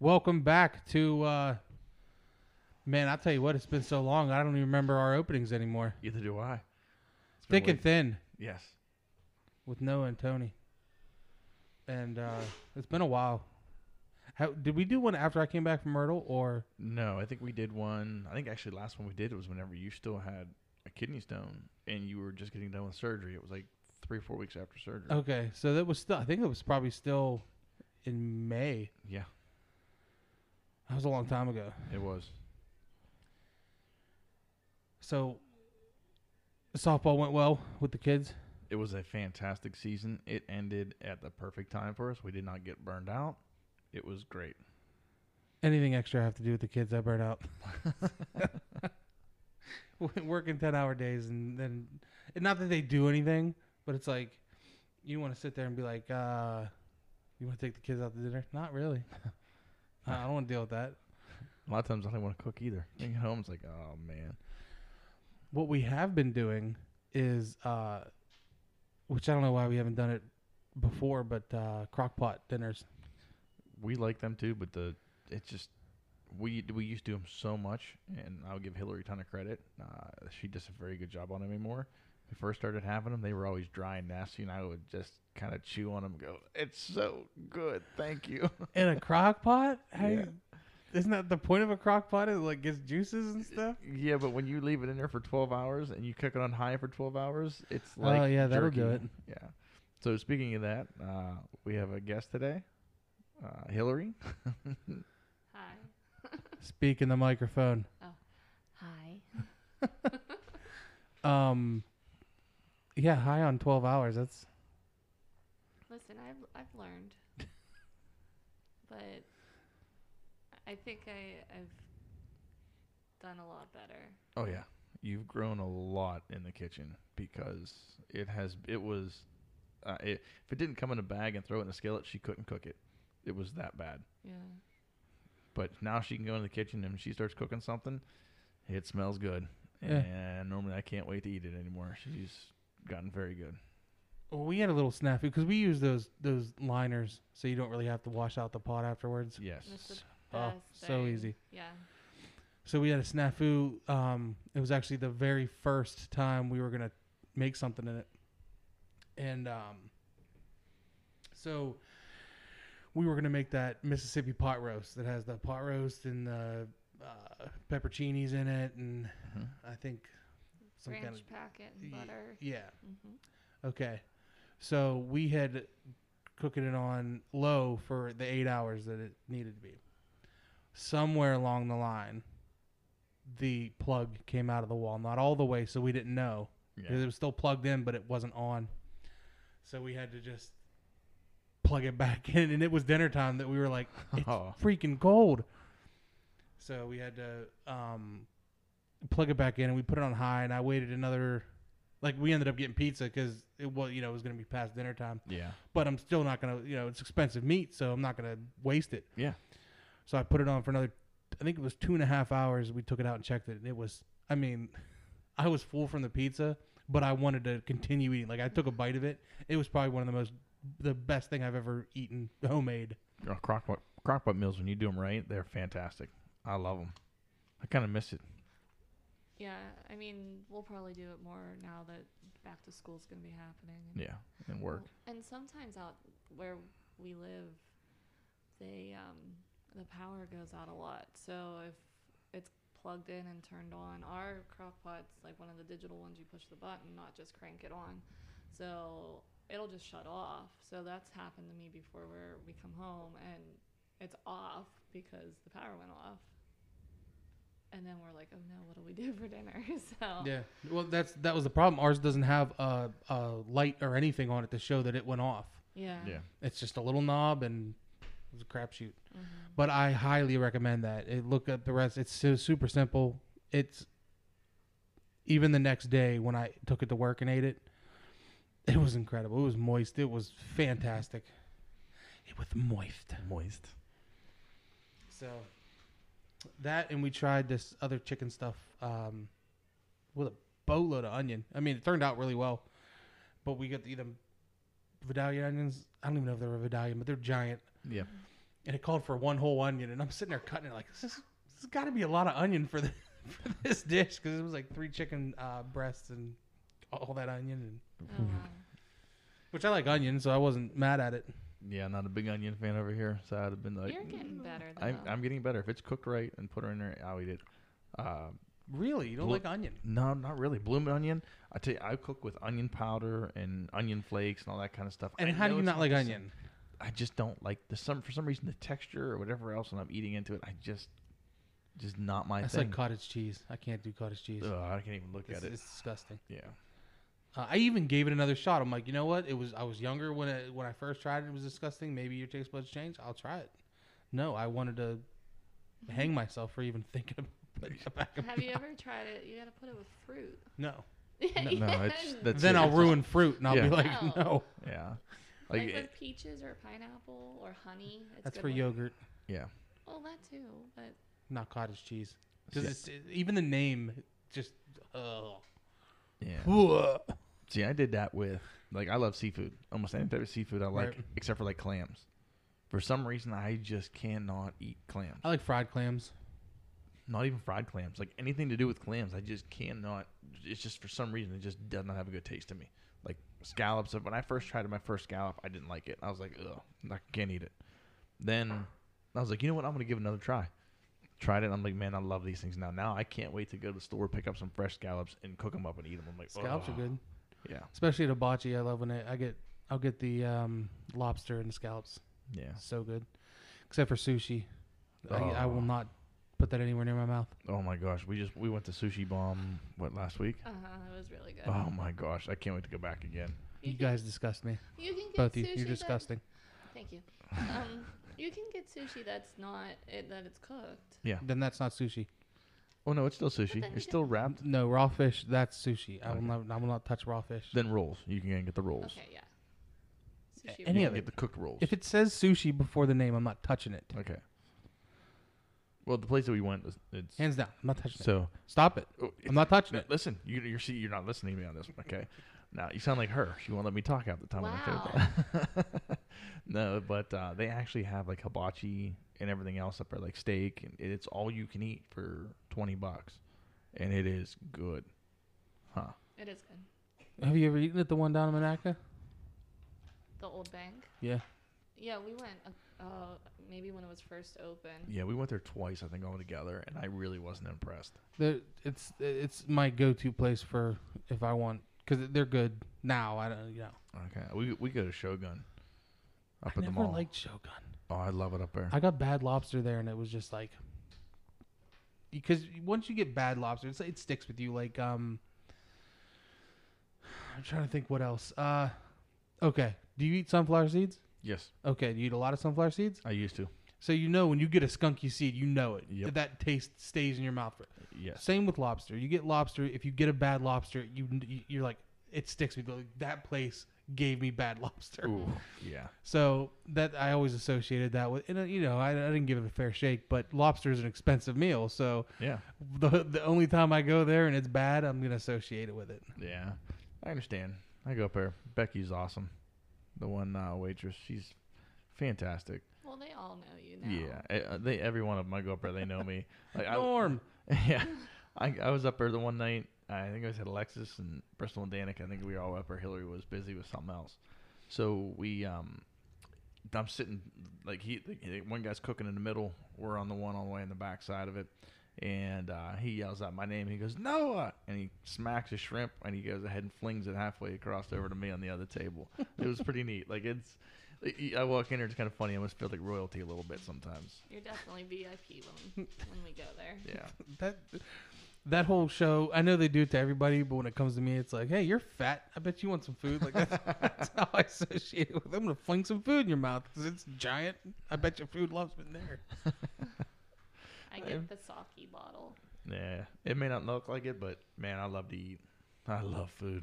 Welcome back to. Uh, man, I'll tell you what. It's been so long. I don't even remember our openings anymore. Either do I. It's been Thick and way- thin Yes. with Noah and Tony. And uh, it's been a while. How did we do one after I came back from Myrtle, or No, I think we did one. I think actually last one we did was whenever you still had a kidney stone and you were just getting done with surgery. It was like three, or four weeks after surgery. okay? So that was still. I think it was probably still in May. Yeah, That was a long time ago. it was. So softball went well with the kids. It was a fantastic season. It ended at the perfect time for us. We did not get burned out. It was great. Anything extra I have to do with the kids, I burn out. Working ten hour days and then, and not that they do anything, but it's like you want to sit there and be like, uh, you want to take the kids out to dinner? Not really. I don't want to deal with that. A lot of times I don't want to cook either. Being at home, it's like, oh man. What we have been doing is, uh, which I don't know why we haven't done it before, but uh, crock pot dinners. We like them too, but the it's just we we used to do them so much, and I'll give Hillary a ton of credit. Uh, she does a very good job on them anymore. We first started having them; they were always dry and nasty, and I would just kind of chew on them, and go, "It's so good, thank you." In a crock pot? How Yeah. you- isn't that the point of a crock pot? It like gets juices and stuff. yeah, but when you leave it in there for twelve hours and you cook it on high for twelve hours, it's like Oh, yeah, that'll do jerky. Yeah. So speaking of that, uh, we have a guest today, uh, Hillary. Hi. Speak in the microphone. Oh, hi. Um, yeah, high on twelve hours. That's Listen, I've I've learned, but I think I I've done a lot better. Oh yeah, you've grown a lot in the kitchen because it has. It was, uh, it, if it didn't come in a bag and throw it in a skillet, she couldn't cook it. It was that bad. Yeah. But now she can go in the kitchen and she starts cooking something. It smells good, Yeah. and normally I can't wait to eat it anymore. She's gotten very good. well, we had a little snafu because we use those those liners, so you don't really have to wash out the pot afterwards. Yes. That's Oh, so thing. easy. Yeah. So we had a snafu. Um, it was actually the very first time we were gonna make something in it, and um, so we were gonna make that Mississippi pot roast that has the pot roast and the uh, pepperoncinis in it, and Mhm. I think some Ranch kind of packet and y- butter. Yeah. Mm-hmm. Okay. So we had cooking it on low for the eight hours that it needed to be. Somewhere along the line, the plug came out of the wall. Not all the way, so we didn't know. Yeah. It was still plugged in, but it wasn't on. So we had to just plug it back in, and it was dinner time that we were like, it's Oh. freaking cold. So we had to um, plug it back in, and we put it on high. And I waited another, like we ended up getting pizza because it was, you know, it was going to be past dinner time. Yeah. But I'm still not going to, you know, it's expensive meat, so I'm not going to waste it. Yeah. So I put it on for another, I think it was two and a half hours. We took it out and checked it, and it was, I mean, I was full from the pizza, but I wanted to continue eating. Like I took a bite of it. It was probably one of the most, the best thing I've ever eaten homemade. Oh, crockpot crockpot meals when you do them right, they're fantastic. I love them. I kind of miss it. Yeah. I mean, we'll probably do it more now that back to school's gonna be happening. and- Yeah, and work. And sometimes out where we live, they um, the power goes out a lot. So if it's plugged in and turned on, our crock pot's like one of the digital ones you push the button, not just crank it on. So it'll just shut off. So that's happened to me before where we come home and it's off because the power went off. And then we're like, oh no, what do we do for dinner? so Yeah. Well, that's that was the problem. Ours doesn't have a, a light or anything on it to show that it went off. yeah. Yeah. It's just a little knob and it was a crapshoot. Mhm. But I highly recommend that. It, look at the rest. It's so super simple. It's even the next day when I took it to work and ate it, it was incredible. It was moist. It was fantastic. It was moist. Moist. So that and we tried this other chicken stuff um, with a boatload of onion. I mean, it turned out really well. But we got the, the Vidalia onions. I don't even know if they're a Vidalia, but they're giant. Yeah. and it called for one whole onion, and I'm sitting there cutting it like this. Is, this has got to be a lot of onion for, the, for this dish because it was like three chicken uh, breasts and all that onion, and Oh, wow. which I like onion, so I wasn't mad at it. Yeah, not a big onion fan over here, so I'd have been like, You're getting better though. I'm, I'm getting better. If it's cooked right and put her in there, I'll eat it. Uh, Really, you don't Blo- like onion? no, not really. Blooming onion. I tell you, I cook with onion powder and onion flakes and all that kind of stuff. And I how do you not like onion? I just don't like the some for some reason the texture or whatever else when I'm eating into it. I just, just not my That's thing. like cottage cheese. I can't do cottage cheese. Ugh, I can't even look It's, at it. it's disgusting. Yeah. Uh, I even gave it another shot. I'm like, you know what? It was I was younger when it, when I first tried it. It was disgusting. Maybe your taste buds change. I'll try it. No, I wanted to hang myself for even thinking of putting it back. in my Have you mouth. ever tried it? You gotta put it with fruit. No. No, no, it's that's then it. I'll It's ruin fruit, and I'll be like, No. no. Yeah. like, Like, with peaches or pineapple or honey. It's That's good for with- yogurt, yeah. Well, that too, but not cottage cheese. Because Yeah. it's even the name just. Uh, Yeah. See, I did that with like I love seafood. Almost any type of seafood I like, Right. except for like clams. For some reason, I just cannot eat clams. I like fried clams. Not even fried clams. Like anything to do with clams, I just cannot. It's just for some reason it just does not have a good taste to me. Like scallops. When I first tried my first scallop, I didn't like it. I was like, ugh, I can't eat it. Then I was like, you know what? I'm gonna give it another try. Tried it. And I'm like, man, I love these things now. Now I can't wait to go to the store, pick up some fresh scallops, and cook them up and eat them. I'm like, Scallops are good, Yeah, especially at hibachi. I love when I, I get I'll get the um, lobster and the scallops. yeah. So good, except for sushi. I, I will Oh. not put that anywhere near my mouth. Oh my gosh, we just we went to Sushi Bomb what last week? uh huh, it was really good. Oh my gosh, I can't wait to go back again. You, can- guys disgust me. you can get Both you. sushi You're that- disgusting. Thank you. Um, you can get sushi that's not it, that it's cooked. Yeah. Then that's not sushi. Oh no, it's still sushi. then you It's still wrapped. No, raw fish. That's sushi. I will Okay. not. I will not touch raw fish. Then rolls. You can get the rolls. Okay, yeah. Sushi any you of it. get the cooked rolls. If it says sushi before the name, I'm not touching it. okay. Well, the place that we went was it's Hands down. I'm not touching it. so. Stop it. oh, I'm not touching no, it. listen, you, you're see, you're not listening to me on this one, okay? Now you sound like her. She won't let me talk half the time. on the Wow. no, but uh, they actually have like hibachi and everything else up there, like steak, and it's all you can eat for twenty bucks, and it is good, huh? It is good. Have you ever eaten at the one down in Monaca? The old bank. Yeah. Yeah, we went. Uh, uh, maybe when it was first open. Yeah, we went there twice, I think, all together, and I really wasn't impressed. The, it's it's my go-to place for if I want because they're good now. I don't. You know. Okay, we we go to Shogun up I at the never mall. liked Shogun. oh, I love it up there. I got bad lobster there, and it was just like because once you get bad lobster, it's, it sticks with you. Like um, I'm trying to think what else. Uh, okay. Do you eat sunflower seeds? yes, Okay. Do you eat a lot of sunflower seeds? I used to. So you know when you get a skunky seed, you know it. Yep. That, that taste stays in your mouth. For, Yes. Same with lobster. You get lobster. If you get a bad lobster, you you- you're like it sticks with you. Like, that place gave me bad lobster. Ooh, yeah. So that I always associated that with, and uh, you know, I, I didn't give it a fair shake, but lobster is an expensive meal. So Yeah. the the only time I go there and it's bad, I'm gonna associate it with it. Yeah. I understand. I go up there. Becky's awesome. The one uh, waitress. She's fantastic. Well, they all know you now. Yeah. Uh, they every one of them. I go up there. They know me. Like I, Norm, yeah. I, I was up there the one night. I think I was at Alexis and Bristol and Danica. I think we were all up there. Hillary was busy with something else. So we, um, I'm sitting like he, the- one guy's cooking in the middle. We're on the one all the way in the back side of it. And uh, he yells out my name. He goes Noah, and he smacks a shrimp, and he goes ahead and flings it halfway across over to me on the other table. it was pretty neat. Like it's, I walk in here, it's kind of funny. I almost feel like royalty a little bit sometimes. You're definitely VIP when when we go there. Yeah. that that whole show. I know they do it to everybody, but when it comes to me, it's like, hey, you're fat. I bet you want some food. Like that's, that's how I associate it with. I'm gonna fling some food in your mouth because it's giant. I bet your food loves been there. I get the sake bottle. Yeah, it may not look like it, but man, I love to eat. I love food.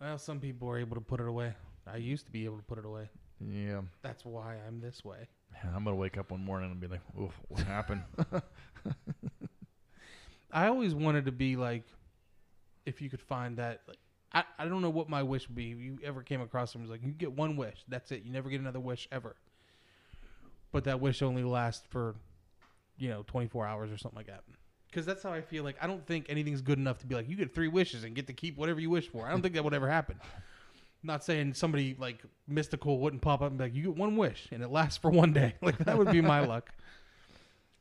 Well, some people are able to put it away. I used to be able to put it away. Yeah, That's why I'm this way. I'm gonna wake up one morning and be like, "Oof, what happened?" I always wanted to be like, if you could find that. Like, I, I don't know what my wish would be. If you ever came across someone who's like, you get one wish, that's it. You never get another wish ever. but that wish only lasts for, you know, 24 hours or something like that. Because that's how I feel. Like I don't think anything's good enough to be like you get three wishes and get to keep whatever you wish for. I don't think that would ever happen. Not saying somebody like mystical wouldn't pop up and be like you get one wish and it lasts for one day. Like that would be my luck.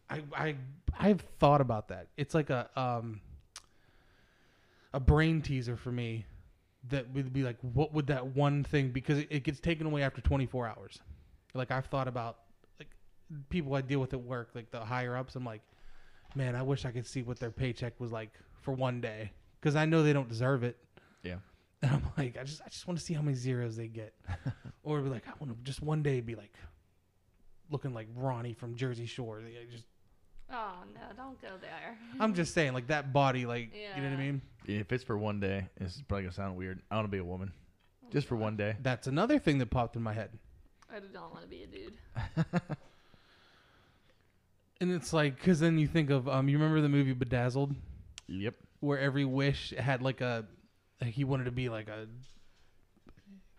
I I I've thought about that. It's like a um a brain teaser for me that would be like what would that one thing because it, it gets taken away after 24 hours. Like I've thought about like people I deal with at work, like the higher ups. I'm like, man, I wish I could see what their paycheck was like for one day because I know they don't deserve it. Yeah. And I'm like, I just I just want to see how many zeros they get, or be like, I want to just one day be like looking like Ronnie from Jersey Shore. They just Oh no, don't go there. I'm just saying, like that body, like you know what I mean. If it's for one day, this is probably gonna sound weird. I want to be a woman, just for one day. That's another thing that popped in my head. I do not want to be a dude. And it's like, because then you think of, um, you remember the movie Bedazzled, Yep. where every wish had like a, like he wanted to be like a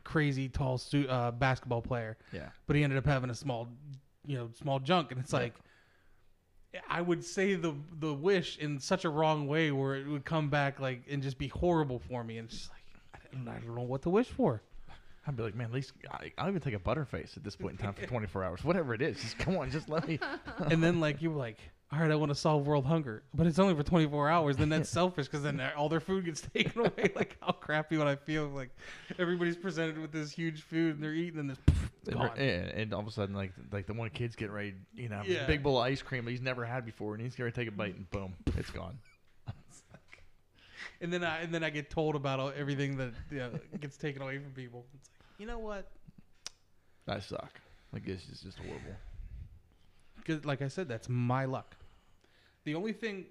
crazy tall stu- uh, basketball player, Yeah. but he ended up having a small, you know, small junk, and it's Yeah. like, I would say the the wish in such a wrong way where it would come back like and just be horrible for me, and just like I don't, I don't know what to wish for. I'd be like, man, at least I, I'll even take a butterface at this point in time for 24 hours, whatever it is. Just come on, just let me. and then like you were like, all right, I want to solve world hunger, but it's only for 24 hours. Then that's selfish because then all their food gets taken away. Like how crappy would I feel? Like everybody's presented with this huge food and they're eating and this gone. And, and all of a sudden, like like the one kid's getting ready, you know, Yeah. big bowl of ice cream that he's never had before, and he's gonna take a bite, and boom, it's gone. And then I and then I get told about all, everything that you know, gets taken away from people. It's like you know what? I suck. Like this is just horrible. Because like I said, that's my luck. The only thing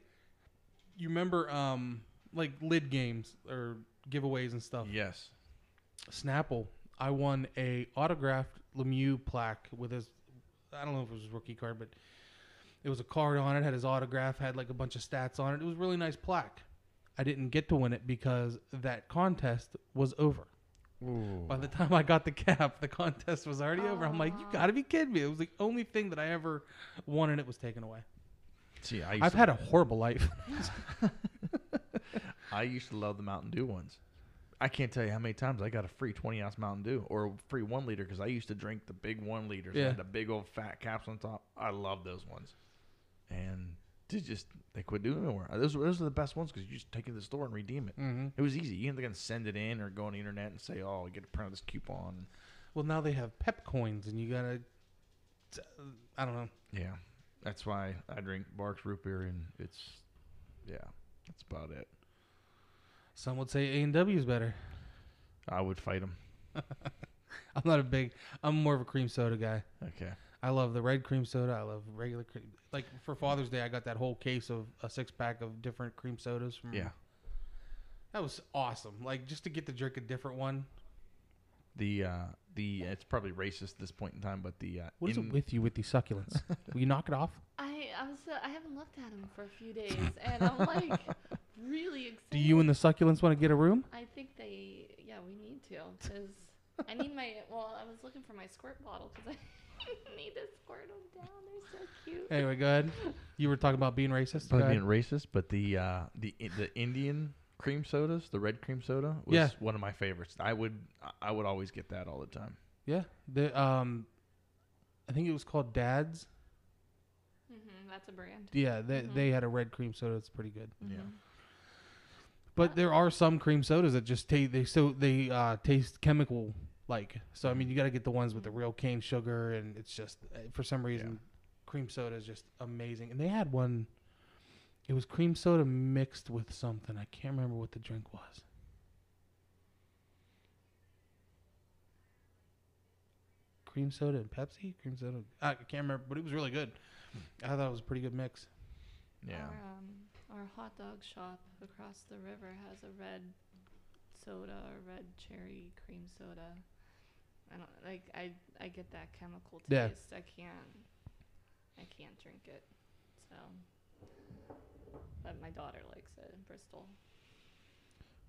you remember, um, like lid games or giveaways and stuff. Yes. Snapple, I won a autographed Lemieux plaque with his. I don't know if it was his rookie card, but it was a card on it. Had his autograph. Had like a bunch of stats on it. It was a really nice plaque. I didn't get to win it because that contest was over. Ooh. By the time I got the cap, the contest was already over. I'm like, you got to be kidding me! It was the only thing that I ever won, and it was taken away. See, I used I've to, had a horrible life. I used to love the Mountain Dew ones. I can't tell you how many times I got a free 20 ounce Mountain Dew or a free one liter because I used to drink the big one liters. that Yeah. had the big old fat caps on top. I love those ones. And they just, they quit doing it anymore. Those, those are the best ones because you just take it to the store and redeem it. mm-hmm. It was easy. You didn't to send it in or go on the internet and say, oh, I get a print of this coupon. Well, now they have pep coins, and you gotta. I don't know. Yeah. That's why I drink Barq's root beer and it's, yeah, that's about it. Some would say A and W is better. I would fight them. I'm not a big. I'm more of a cream soda guy. Okay. I love the red cream soda. I love regular cream. Like for Father's Day, I got that whole case of a six pack of different cream sodas from. Yeah. That was awesome. Like just to get to drink a different one. The, uh, the, it's probably racist at this point in time, but the, uh, What is in- it with you with these succulents? Will you knock it off? I I was uh, I haven't looked at them for a few days, and I'm like really excited. Do you and the succulents want to get a room? I think they yeah we need to because I need my well I was looking for my squirt bottle because I need to squirt them down. They're so cute. Anyway, go ahead. You were talking about being racist. Go Probably ahead. being racist, but the uh, the the Indian cream sodas, the red cream soda, was Yeah. one of my favorites. I would I would always get that all the time. Yeah. The um, I think it was called Dad's. Mm-hmm, that's a brand. Yeah, they Mhm. they had a red cream soda. It's pretty good. Yeah. Mhm. But there are some cream sodas that just taste they so they uh, taste chemical like. So I mean, you got to get the ones with the real cane sugar, and it's just uh, for some reason, cream soda is just amazing. And they had one. It was cream soda mixed with something. I can't remember what the drink was. Cream soda and Pepsi. Cream soda. I can't remember, but it was really good. I thought it was a pretty good mix. Yeah. Our, um, our hot dog shop across the river has a red soda or red cherry cream soda. I don't like. I I get that chemical taste. Yeah. I can't. I can't drink it. So, but my daughter likes it in Bristol.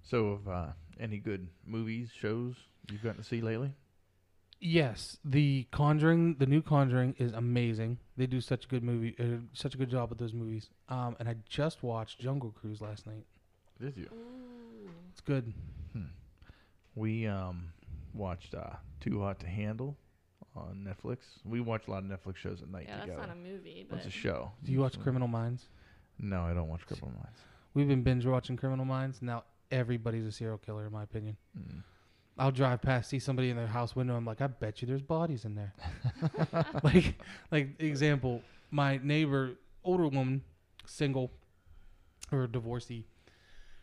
So, of uh, any good movies, shows you've gotten to see lately? Yes, the Conjuring, the new Conjuring is amazing. They do such a good movie, uh, such a good job with those movies. Um, and I just watched Jungle Cruise last night. Did you? Ooh. It's good. We um watched uh Too Hot to Handle on Netflix. We watch a lot of Netflix shows at night Yeah, that's together. not a movie, but It's a show. Do you watch So- Criminal Minds? No, I don't watch Criminal Minds. We've been binge watching Criminal Minds. Now everybody's a serial killer, in my opinion. Mm. I'll drive past, see somebody in their house window. I'm like, I bet you there's bodies in there. like, like example, my neighbor, older woman, single or divorcee,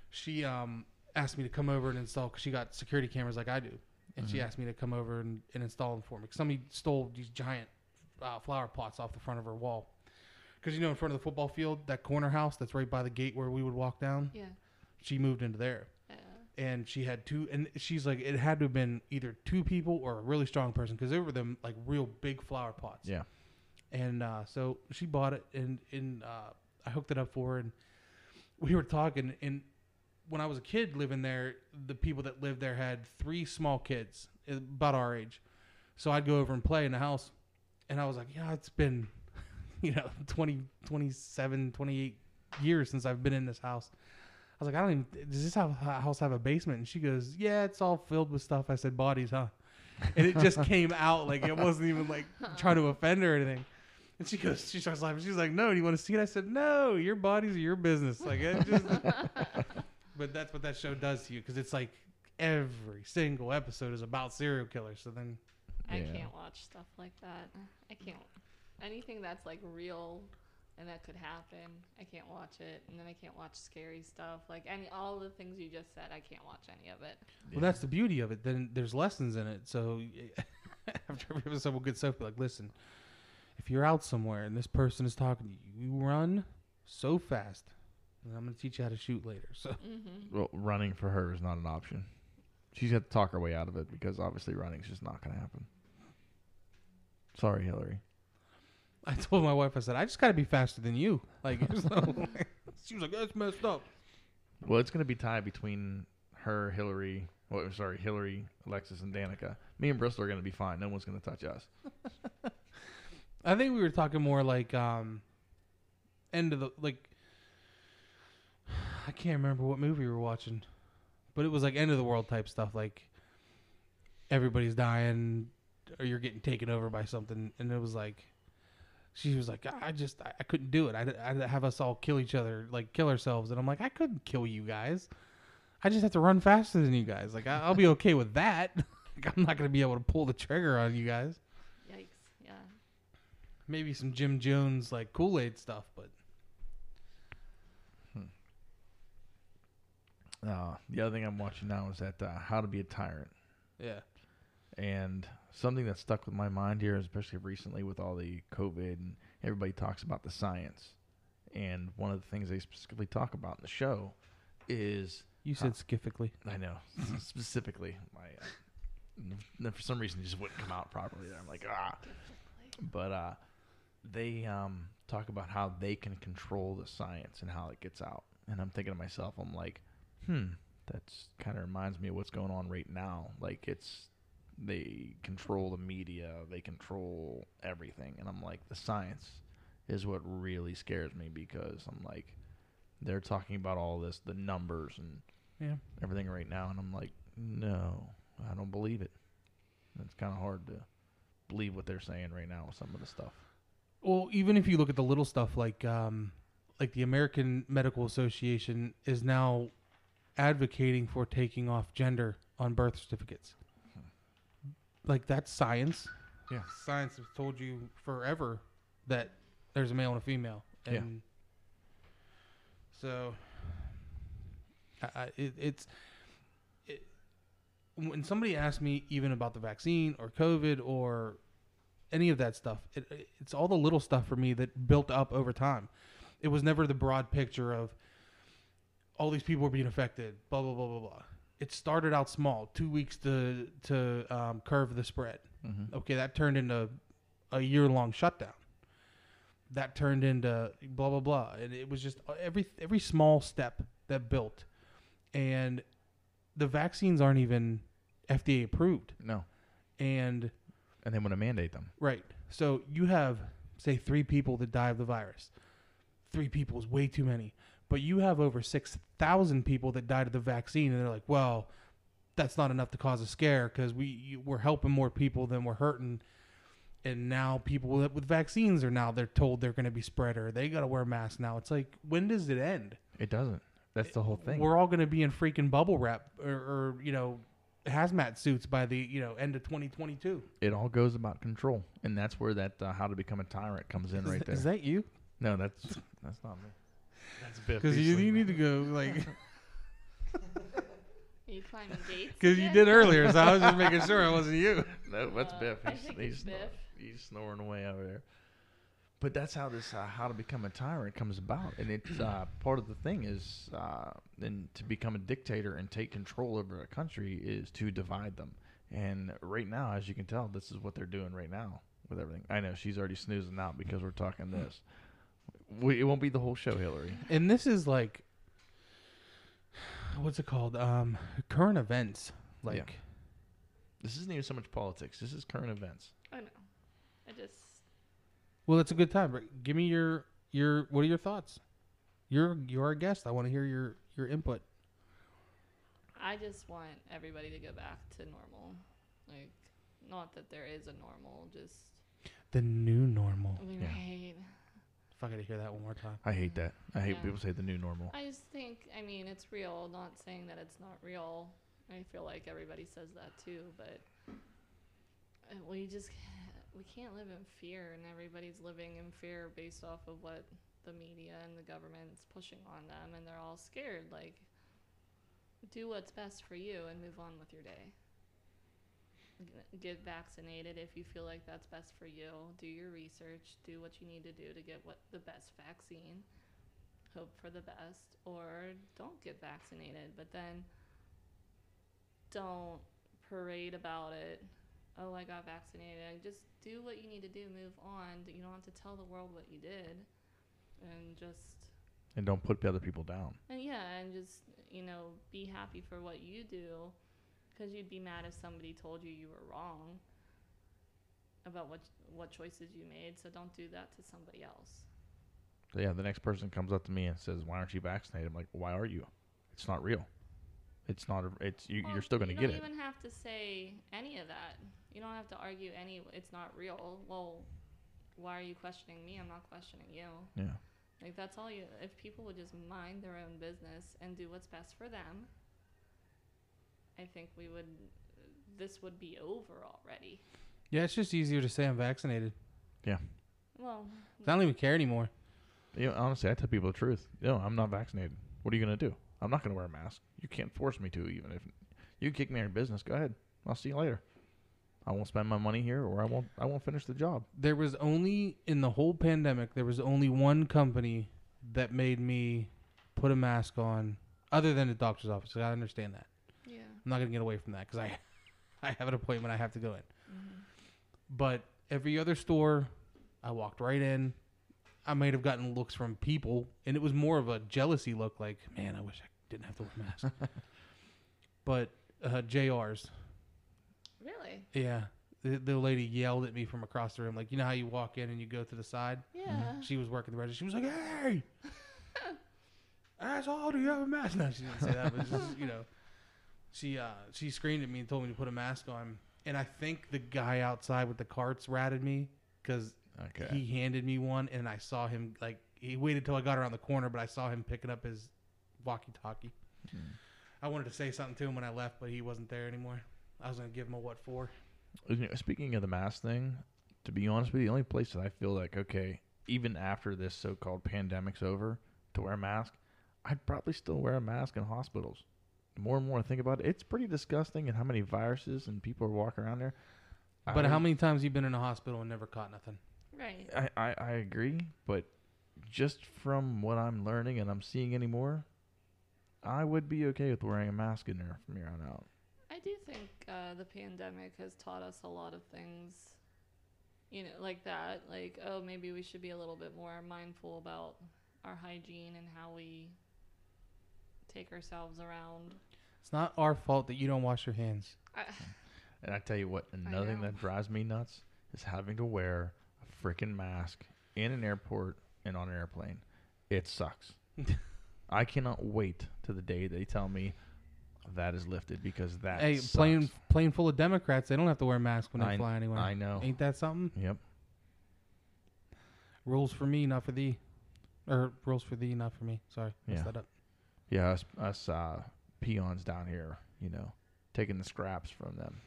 she um asked me to come over and install because she got security cameras like I do, and she Mhm. asked me to come over and, and install them for me. 'Cause somebody stole these giant uh, flower pots off the front of her wall. Because you know, in front of the football field, that corner house that's right by the gate where we would walk down, yeah, she moved into there yeah. and she had two and she's like it had to have been either two people or a really strong person because they were them like real big flower pots Yeah. and uh, so she bought it and and uh, i hooked it up for her and we were talking and when i was a kid living there the people that lived there had three small kids uh, about our age so i'd go over and play in the house and i was like yeah it's been you know 20 27 28 years since i've been in this house I was like, I don't even. Does this house have a basement? And she goes, Yeah, it's all filled with stuff. I said, Bodies, huh? And it just came out like it wasn't even like trying to offend her or anything. And she goes, she starts laughing. She's like, No, do you want to see it? I said, No, your bodies are your business. Like, it just. but that's what that show does to you because it's like every single episode is about serial killers. So then, I Yeah. can't watch stuff like that. I can't. Anything that's like real and that could happen, I can't watch it. And then I can't watch scary stuff. Like any all the things you just said, I can't watch any of it. well, that's the beauty of it. Then there's lessons in it. So after every episode, we'll get Sophie like, Listen, if you're out somewhere and this person is talking to you, you run so fast. And I'm going to teach you how to shoot later. So Mm-hmm. Well, running for her is not an option. She's got to talk her way out of it because obviously running's just not going to happen. Sorry, Hillary. I told my wife, I said, I just got to be faster than you. Like, so, she was like, that's messed up. Well, it's going to be tied between her, Hillary. Well, sorry, Hillary, Alexis, and Danica. Me and Bristol are going to be fine. No one's going to touch us. I think we were talking more like um, end of the like. I can't remember what movie we were watching, but it was like end of the world type stuff. Like everybody's dying, or you're getting taken over by something, and it was like she was like, I just I, I couldn't do it. I'd, I'd have us all kill each other, like kill ourselves, and I'm like, I couldn't kill you guys. I just have to run faster than you guys. Like I, I'll be okay with that. like, I'm not gonna be able to pull the trigger on you guys. Yikes! Yeah. Maybe some Jim Jones like Kool Aid stuff, but Uh, the other thing I'm watching now is that uh, How to Be a Tyrant. yeah. And something that stuck with my mind here, especially recently with all the COVID and everybody talks about the science. And one of the things they specifically talk about in the show is You said skiffically. I know specifically my uh, for some reason it just wouldn't come out properly. There, I'm like ah, but uh, they um, talk about how they can control the science and how it gets out. And I'm thinking to myself, I'm like, hmm, that's kind of reminds me of what's going on right now. Like it's they control the media, they control everything, and I'm like, the science is what really scares me because I'm like, they're talking about all this, the numbers and Yeah. everything right now, and I'm like, no, I don't believe it. It's kind of hard to believe what they're saying right now with some of the stuff. Well, even if you look at the little stuff like um, like the American Medical Association is now advocating for taking off gender on birth certificates. Like that's science. Yeah. Science has told you forever that there's a male and a female. Yeah. So I, I, it, it's it, when somebody asks me even about the vaccine or COVID or any of that stuff, it, it's all the little stuff for me that built up over time. It was never the broad picture of all these people were being affected, blah blah blah blah blah. It started out small, two weeks to to um, curve the spread. Mm-hmm. Okay, that turned into a year long shutdown. That turned into blah blah blah, and it was just every every small step that built, and the vaccines aren't even FDA approved, No, and and they want to mandate them. Right. So you have, say, three people that die of the virus. Three people is way too many. But you have over 6,000 people that died of the vaccine, and they're like, well, that's not enough to cause a scare because we, you- we're helping more people than we're hurting. And now people with, with vaccines are now, they're told they're going to be spreader. they got to wear masks now. It's like, when does it end? It doesn't. That's the whole thing. We're all going to be in freaking bubble wrap or, or, you know, hazmat suits by the, you know, end of 2022. it all goes about control, and that's where that uh, how to become a tyrant comes in Is right that- there. Is that you? no, that's that's not me. That's Biff. Because you, you need to go like Are you climbing gates? because you did earlier, so I was just making sure it wasn't you. No, that's Uh, Biff. I He's, think he's, it's snor- Biff. he's snoring away over there. But that's how this uh, how to become a tyrant comes about, and it's uh, part of the thing is, uh, and to become a dictator and take control over a country is to divide them. And right now, as you can tell, this is what they're doing right now with everything. I know she's already snoozing out because we're talking this. We, it won't be the whole show, Hillary. And this is like, what's it called? Um, current events. Like, Yeah. This isn't even so much politics. This is current events. I know. I just well, it's a good time. But Give me your your what are your thoughts? You're you're our guest. I want to hear your your input. I just want everybody to go back to normal. Like not that there is a normal, just The new normal. Yeah. right. If I could hear that one more time. I hate that. I hate Yeah. people say the new normal. I just think I mean it's real, not saying that it's not real. I feel like everybody says that too, but uh, we just we can't live in fear and everybody's living in fear based off of what the media and the government's pushing on them and they're all scared like do what's best for you and move on with your day. Get vaccinated if you feel like that's best for you. Do your research. Do what you need to do to get what the best vaccine. Hope for the best, or don't get vaccinated. But then don't parade about it. Oh, I got vaccinated. Just do what you need to do. Move on. You don't have to tell the world what you did, and just And don't put the other people down. and yeah, and just you know, be happy for what you do, because you'd be mad if somebody told you you were wrong about what what choices you made. So don't do that to somebody else. So yeah, the next person comes up to me and says, "Why aren't you vaccinated?" I'm like, "Why are you? It's not real. It's not. A, it's you, Well, you're still gonna get it." you don't even have to say any of that. You don't have to argue any. It's not real. Well, why are you questioning me? I'm not questioning you. Yeah. Like that's all you. If people would just mind their own business and do what's best for them, I think we would. This would be over already. Yeah, it's just easier to say I'm vaccinated. Yeah. Well, I don't even care anymore. You know, honestly, I tell people the truth. No, I'm not vaccinated. What are you gonna do? I'm not gonna wear a mask. You can't force me to. Even if you kick me out of business, go ahead. I'll see you later. I won't spend my money here, or I won't. I won't finish the job. There was only in the whole pandemic, there was only one company that made me put a mask on, other than the doctor's office. I understand that. I'm not gonna get away from that because I, I have an appointment I have to go in. hmm But every other store, I walked right in. I might have gotten looks from people, and it was more of a jealousy look, like, man, I wish I didn't have to wear a mask. but uh, JR's, Really? yeah, the, the lady yelled at me from across the room, like, you know how you walk in and you go to the side. Yeah. She was working the register. She was like, hey, asshole, do you have a mask? No, she didn't say that, but just, you know, she uh, she screamed at me and told me to put a mask on. And I think the guy outside with the carts ratted me because Okay. he handed me one, and I saw him like he waited till I got around the corner, but I saw him picking up his walkie-talkie. Mm. I wanted to say something to him when I left, but he wasn't there anymore. I was gonna give him a what for. Speaking of the mask thing, to be honest with you, the only place that I feel like okay, even after this so-called pandemic's over, to wear a mask, I'd probably still wear a mask in hospitals. The more and more I think about it, it's pretty disgusting, and how many viruses and people are walking around there. But I, how many times you been in a hospital and never caught nothing? Right. I, I I agree, but just from what I'm learning and I'm seeing anymore, I would be okay with wearing a mask in there from here on out. I do think uh, the pandemic has taught us a lot of things, you know, like that. Like, oh, maybe we should be a little bit more mindful about our hygiene and how we take ourselves around. It's not our fault that you don't wash your hands. I, And I tell you what, another thing that drives me nuts is having to wear a freaking mask in an airport and on an airplane. It sucks. I cannot wait to the day they tell me that is lifted because that hey, sucks. plane plane full of Democrats, they don't have to wear masks when they I- fly anywhere. I know. Ain't that something? Yep. Rules for me, not for thee. Or rules for thee, not for me. Sorry, messed that up. Yeah, us, us uh, peons down here, you know, taking the scraps from them.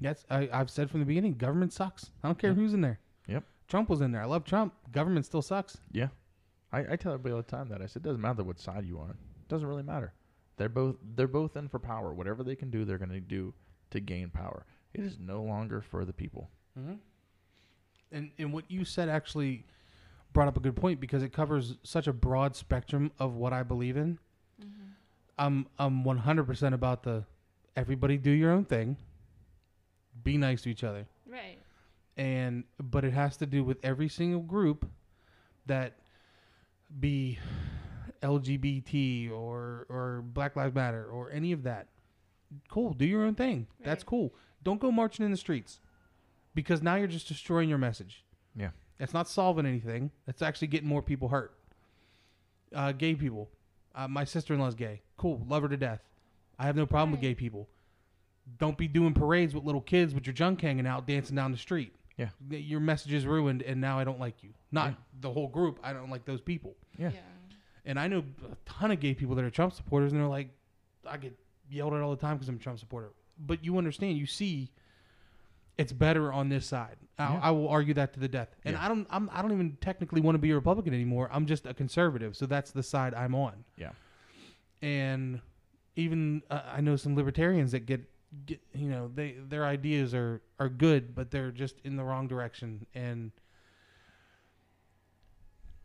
Yes, I, I've said from the beginning, government sucks. I don't care who's in there. Yep. Trump was in there. I love Trump. Government still sucks. Yeah. I, I tell everybody all the time that I said it doesn't matter what side you are. It doesn't really matter. They're both they're both in for power. Whatever they can do, they're going to do to gain power. It is no longer for the people. Mm-hmm. And and what you said actually brought up a good point because it covers such a broad spectrum of what I believe in. Mm-hmm. I'm I'm 100% about the everybody do your own thing. Be nice to each other. Right. And but it has to do with every single group that be LGBT or or Black Lives Matter or any of that. Cool, do your own thing. That's cool. Don't go marching in the streets because now you're just destroying your message. Yeah. It's not solving anything. It's actually getting more people hurt. Uh, gay people. Uh, my sister in law's gay. Cool. Love her to death. I have no problem with gay people. Don't be doing parades with little kids with your junk hanging out dancing down the street. Yeah. Your message is ruined and now I don't like you. Not Yeah. the whole group. I don't like those people. Yeah. And I know a ton of gay people that are Trump supporters and they're like, I get yelled at all the time because I'm a Trump supporter. But you understand, you see, it's better on this side. I, Yeah. I will argue that to the death. And Yeah. I don't, I'm, I don't even technically want to be a Republican anymore. I'm just a conservative, so that's the side I'm on. Yeah. And even uh, I know some libertarians that get, get, you know, they their ideas are are good, but they're just in the wrong direction. And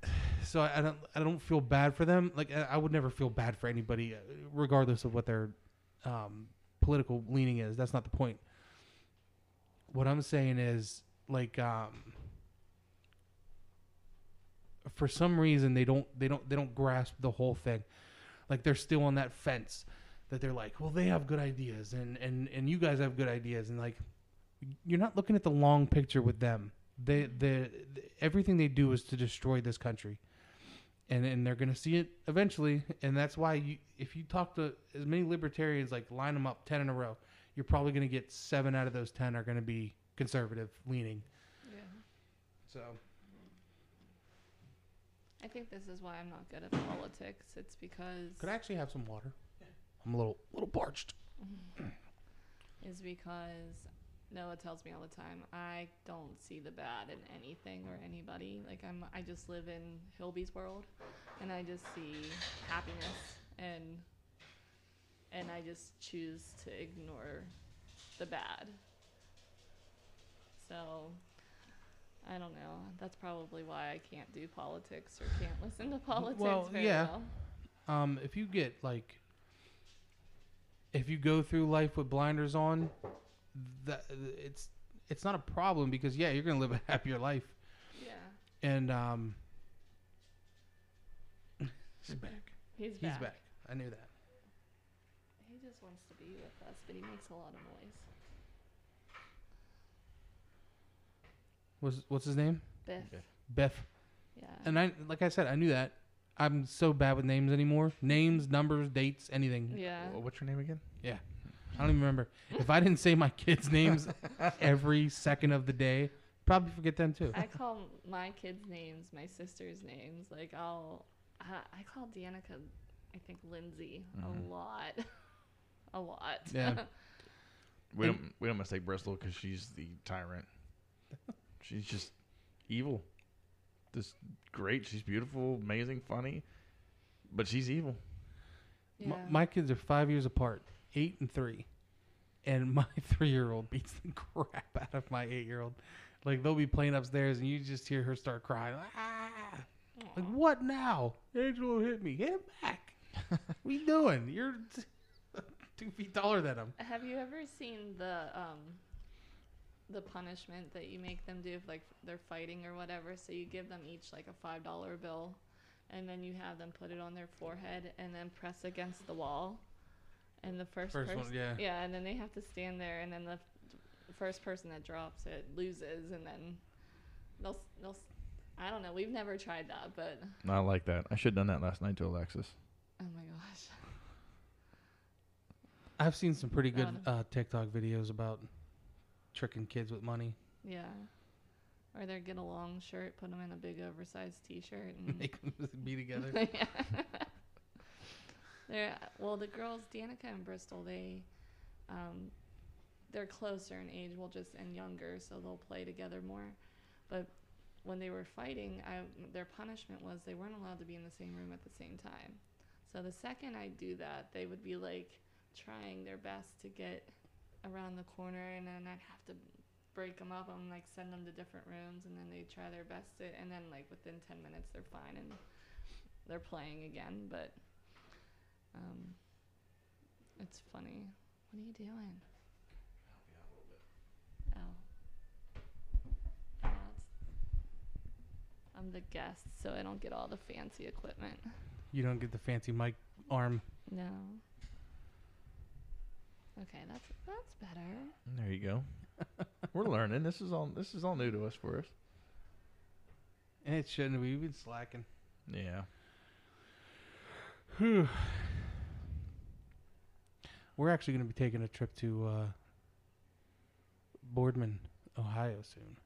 so I, I don't I don't feel bad for them. Like I, I would never feel bad for anybody, uh, regardless of what their um, political leaning is. That's not the point. What I'm saying is like um, for some reason they don't they don't they don't grasp the whole thing. Like they're still on that fence that they're like, well, they have good ideas and and and you guys have good ideas and like you're not looking at the long picture with them. They the everything they do is to destroy this country. And and they're going to see it eventually and that's why you if you talk to as many libertarians like line them up 10 in a row, you're probably going to get 7 out of those 10 are going to be conservative leaning. Yeah. So I think this is why I'm not good at politics. It's because could I actually have some water? I'm a little little parched. is because Noah tells me all the time I don't see the bad in anything or anybody. Like I'm I just live in Hilby's world and I just see happiness and and I just choose to ignore the bad. So I don't know. That's probably why I can't do politics or can't listen to politics Well, very yeah. well. Um, if you get like, if you go through life with blinders on, that it's it's not a problem because yeah, you're gonna live a happier life. Yeah. And um, he's back. He's He's back. back. I knew that. He wants to be with us, but he makes a lot of noise. What's what's his name? Biff. Biff. Biff. Yeah. And I like I said, I knew that. I'm so bad with names anymore. Names, numbers, dates, anything. yeah. What's your name again? Yeah. I don't even remember. If I didn't say my kids' names every second of the day, probably forget them too. I call my kids' names my sister's names. Like I'll, I, I call Danica, I think Lindsay Mhm. a lot, a lot. Yeah. We And- don't we don't mistake Bristol because she's the tyrant. she's just evil. Just great. She's beautiful, amazing, funny, but she's evil. yeah. My, my kids are five years apart, eight and three, and my three-year-old beats the crap out of my eight-year-old. Like they'll be playing upstairs, and you just hear her start crying. Ah! Like Aw. what now? Angelo hit me. Hit him back. what are you doing? You're t- two feet taller than him. Have you ever seen the um, the punishment that you make them do if like they're fighting or whatever? So you give them each like a five dollar bill, and then you have them put it on their forehead and then press against the wall, and the first, First person, one, yeah. yeah, and then they have to stand there, and then the, f- first person that drops it loses, and then they'll s- they'll. s- I don't know. We've never tried that, but I like that. I should have done that last night to Alexis. oh my gosh. I've seen some pretty good uh, TikTok videos about tricking kids with money. Yeah. Or they get a long shirt, put them in a big oversized T-shirt, and Make them be together. yeah. They're well, the girls, Danica and Bristol, they, um, they're closer in age, well, just and younger, so they'll play together more. But when they were fighting, I their punishment was they weren't allowed to be in the same room at the same time. So the second I do that, they would be like trying their best to get around the corner, and then I'd have to break them up and like send them to different rooms, and then they try their best to, and then like within ten minutes they're fine and they're playing again. But um, it's funny. What are you doing? Oh. Oh, it's- I'm the guest, so I don't get all the fancy equipment. You don't get the fancy mic arm. No. Okay, that's that's better. There you go. We're learning. This is all. This is all new to us for us. And it shouldn't. We've been slacking. Yeah. Whew. We're actually going to be taking a trip to uh, Boardman, Ohio soon.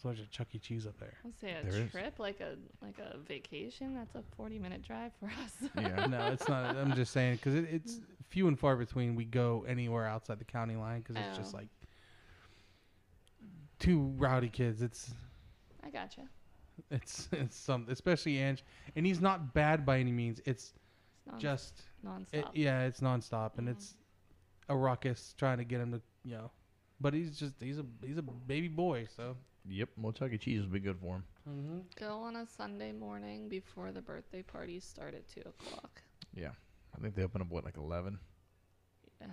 So there's a Chuck E. Cheese up there. I'll say a There is. trip, like a like a vacation. That's a 40 minute drive for us. Yeah. no, it's not. I'm just saying because it, it's few and far between we go anywhere outside the county line because it's just Oh. like two rowdy kids. It's I gotcha. it's it's some especially Ange, and he's not bad by any means. It's It's non just nonstop. it, yeah, it's nonstop and Mhm. it's a ruckus trying to get him to you know, but he's just he's a he's a baby boy so. Yep. Well, Chuck E. Cheese would be good for him. Mm-hmm. Go on a Sunday morning before the birthday parties start at two o'clock. Yeah. I think they open up what like eleven. Uh,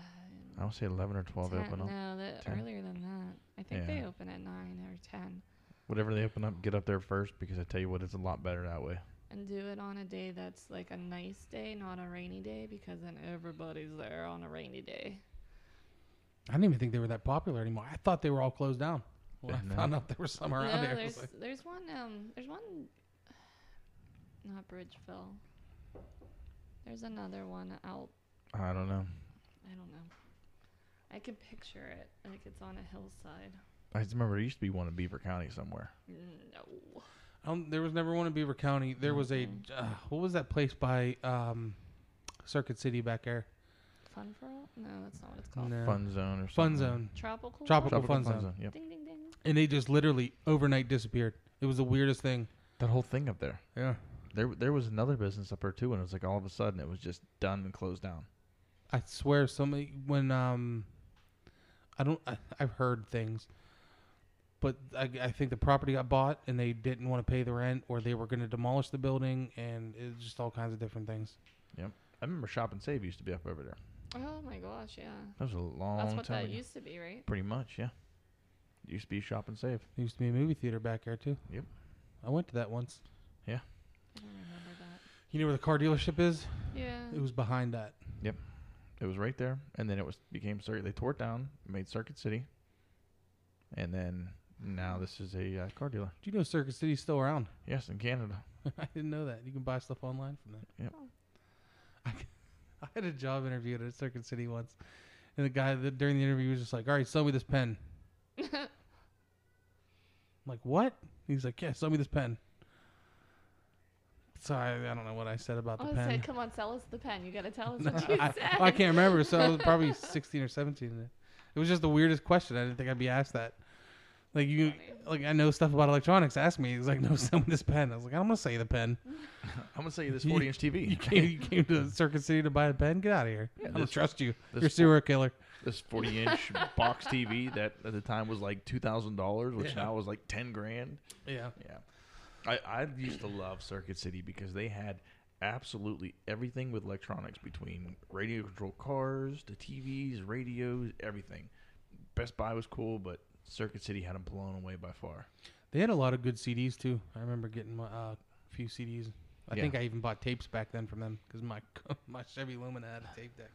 I don't say eleven or twelve. They 10 open up. no, the, earlier than that. I think they open at nine or ten. Whatever they open up, get up there first because I tell you what, it's a lot better that way. And do it on a day that's like a nice day, not a rainy day, because then everybody's there on a rainy day. I didn't even think they were that popular anymore. I thought they were all closed down. When Yeah, I no. found out there was some around no, there. There's like, there's one um there's one not Bridgeville. There's another one out I don't know. I don't know. I can picture it like it's on a hillside. I just remember there used to be one in Beaver County somewhere. No. um, there was never one in Beaver County. There was a uh, what was that place by um, Circuit City back there? Fun for all? No, that's not what it's called. No. Fun Zone or something. Fun Zone. Tropical. Tropical Fun? Fun Fun Zone. Zone. Yep. Ding ding ding. And they just literally overnight disappeared. It was the weirdest thing. That whole thing up there. Yeah. There, there was another business up there too, and it was like all of a sudden it was just done and closed down. I swear somebody when um I don't I, I've heard things but I, I think the property got bought and they didn't want to pay the rent or they were going to demolish the building and it was just all kinds of different things. Yep, I remember Shop and Save used to be up over there. Oh my gosh, yeah. That was a long That's what time that ago. used to be, right? Pretty much, yeah. Used to be Shop and Save. There used to be a movie theater back there too. Yep. I went to that once. Yeah. I don't remember that. You know where the car dealership is? Yeah. It was behind that. Yep. It was right there, and then it was became Circuit. They tore it down, made Circuit City, and then now this is a uh, car dealer. Do you know Circuit City's still around? Yes, in Canada. I didn't know that. You can buy stuff online from that. Yep. Oh. I, I had a job interview at Circuit City once, and the guy that during the interview was just like, "All right, sell me this pen." I'm like, "What?" He's like, "Yeah, sell me this pen." So I, I don't know what I said about the oh, I pen. said, come on, sell us the pen. You gotta tell us No, what you I, said. I can't remember. So I was probably 16 or 17. It was just the weirdest question. I didn't think I'd be asked that. Like you, Funny. like I know stuff about electronics. Ask me. He's like, "No, sell me this pen." I was like, "I'm gonna sell you the pen." I'm gonna sell you this 40 inch You TV. came, you came to Circuit City to buy a pen. Get out of here. Yeah, I don't this- trust you. You're a serial killer. This 40 inch box TV that at the time was like two thousand dollars, which Yeah. now was like 10 grand. Yeah. Yeah, I I used to love Circuit City because they had absolutely everything with electronics between radio controlled cars, the TVs, radios, everything. Best Buy was cool, but Circuit City had them blown away by far. They had a lot of good CDs too. I remember getting my, uh, a few CDs. I Yeah. think I even bought tapes back then from them because my my Chevy Lumina had a tape deck.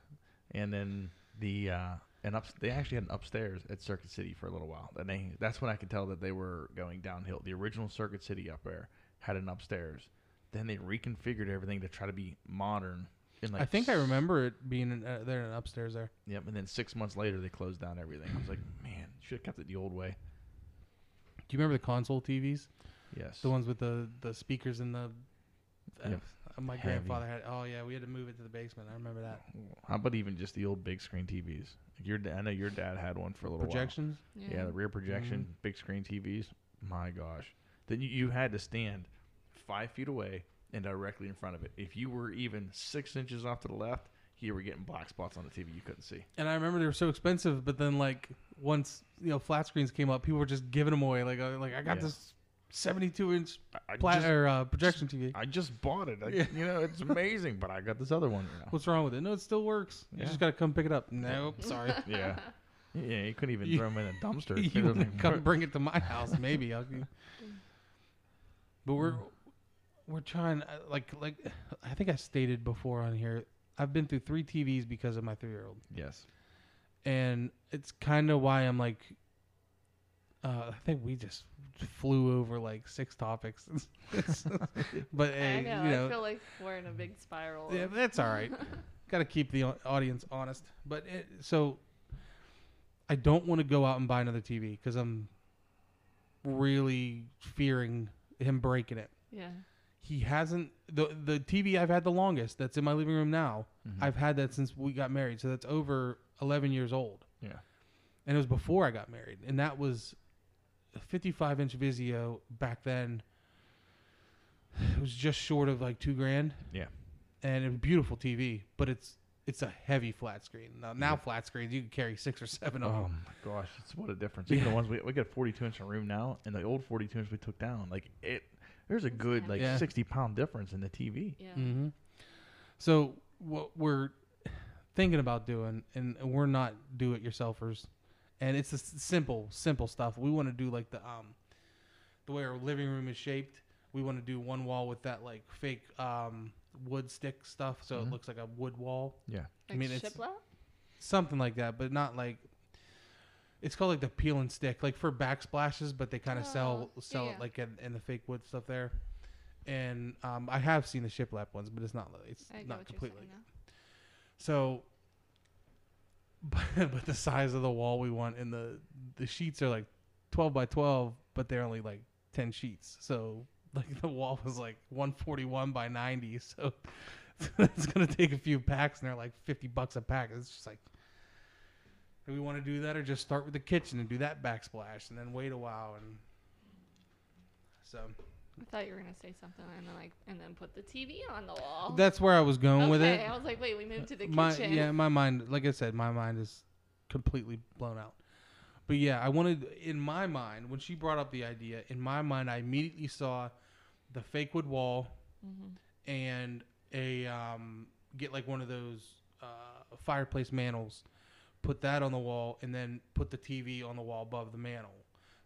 and then the uh, and up they actually had an upstairs at Circuit City for a little while. And they that's when I could tell that they were going downhill. The original Circuit City up there had an upstairs. Then they reconfigured everything to try to be modern. In like I think I s- remember it being in, uh, there and upstairs there. Yep. And then six months later, they closed down everything. I was like, man, should have kept it the old way. Do you remember the console TVs? Yes. The ones with the the speakers and the. Uh, My Heavy. grandfather had. Oh yeah, we had to move it to the basement. I remember that. How about even just the old big screen TVs? Like your, da- I know your dad had one for a little while. Projections. Yeah. while. Yeah, the rear projection, big screen TVs. My gosh, then you, you had to stand five feet away and directly in front of it. If you were even six inches off to the left, you were getting black spots on the TV you couldn't see. And I remember they were so expensive, but then like once you know flat screens came up, people were just giving them away. Like uh, like I got Yeah. this seventy-two inch I, I plat just, or uh, projection TV. I just bought it. I, Yeah. You know, it's amazing, but I got this other one. You know? What's wrong with it? No, it still works. You Yeah. just gotta come pick it up. Nope, sorry. Yeah. Yeah, you couldn't even You- throw them in a dumpster. It you doesn't come work. bring it to my house, maybe. I'll be- but we're we're trying. uh, Like like I think I stated before on here. I've been through three TVs because of my three-year-old, Yes. and it's kind of why I'm like. Uh, I think we just flew over like six topics, but I know. you know, I feel like we're in a big spiral. yeah, that's all right. Got to keep the audience honest. But it, so, I don't want to go out and buy another TV because I'm really fearing him breaking it. yeah. He hasn't the the TV I've had the longest. That's in my living room now. Mhm. I've had that since we got married, so that's over 11 years old. Yeah. and it was before I got married, and that was a 55 inch Vizio back then. It was just short of like two grand. Yeah. and it was beautiful TV, but it's it's a heavy flat screen. Now, now Yeah. flat screens you can carry six or seven of Oh them. my gosh, it's what a difference. Even Yeah. the ones we we got 42 inch in a room now, and the old 42 inch we took down, like it. There's a good like Yeah. 60 pound difference in the TV. Yeah. hmm So what we're thinking about doing, and we're not do-it-yourselfers, and it's the s- simple, simple stuff. We want to do like the um, the way our living room is shaped. We want to do one wall with that like fake um wood stick stuff, so Mhm. it looks like a wood wall, Yeah. I mean, it's- shiplap? something like that, but not like. It's called like the peel and stick, like for backsplashes, but they kind of sell Oh, yeah, sell yeah. it like in, in the fake wood stuff there. And um, I have seen the shiplap ones, but it's not it's I not completely. you're saying now. So, but, but the size of the wall we want and the the sheets are like twelve by twelve, but they're only like ten sheets. So like the wall was like one forty one by ninety. So it's gonna take a few packs, and they're like fifty bucks a pack. It's just like. Do we want to do that, or just start with the kitchen and do that backsplash, and then wait a while, and so I thought you were gonna say something and then like and then put the TV on the wall. that's where I was going okay, with it. I was like, wait, we moved to the my, kitchen. Yeah, my mind, like I said, my mind is completely blown out. But yeah, I wanted in my mind when she brought up the idea. In my mind, I immediately saw the fake wood wall hmm and a um, get like one of those uh, fireplace mantles, put that on the wall, and then put the TV on the wall above the mantle.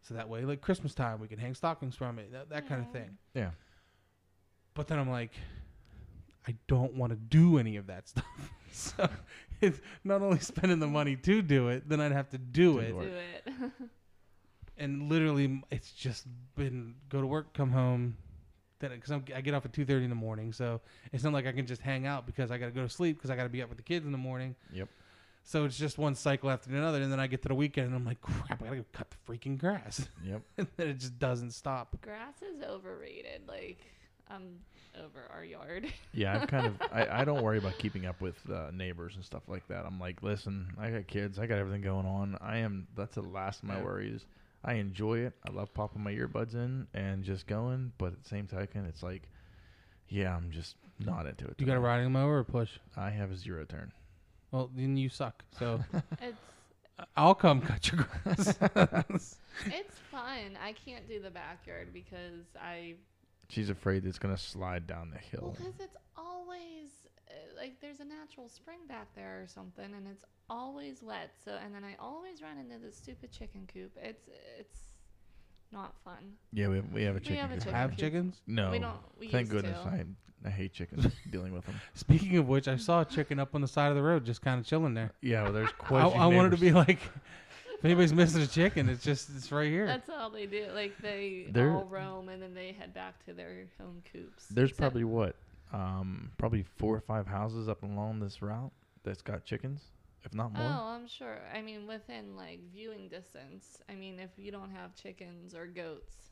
So that way, like Christmas time, we can hang stockings from it, that, that kind of thing. Yeah. But then I'm like, I don't want to do any of that stuff. so it's not only spending the money to do it, then I'd have to do Do it. Do it. And literally, it's just been go to work, come home. Then because I get off at two thirty in the morning, so it's not like I can just hang out because I got to go to sleep because I got to be up with the kids in the morning. Yep. So it's just one cycle after another, and then I get to the weekend and I'm like, crap, I gotta go cut the freaking grass, Yep. and then it just doesn't stop. Grass is overrated. Like I'm over our yard. Yeah, I'm kind of I, I don't worry about keeping up with uh, neighbors and stuff like that. I'm like, listen, I got kids, I got everything going on. I am that's the last of my Yeah. worries. I enjoy it. I love popping my earbuds in and just going, but at the same token, it's like, yeah, I'm just not into it. You got a riding mower or push? I have a zero turn. Well, then you suck. So it's I'll come cut your grass. it's fun. I can't do the backyard because I She's afraid it's gonna slide down the hill. because it's always uh, like there's a natural spring back there or something, and it's always wet. So and then I always run into this stupid chicken coop. It's it's not fun. Yeah, we have, we have a chicken. have a chicken Have chickens? No, We don't. We thank used goodness. To. I I hate chickens dealing with them. Speaking of which, I saw a chicken up on the side of the road, just kind of chilling there. Yeah, well, there's I, quite. a few I wanted to be like, if anybody's missing a chicken, it's just it's right here. That's all they do. Like they There- all roam and then they head back to their home coops. There's Except- probably what, um, probably four or five houses up along this route that's got chickens, if not more. Oh, I'm sure. I mean, within like viewing distance. I mean, if you don't have chickens or goats,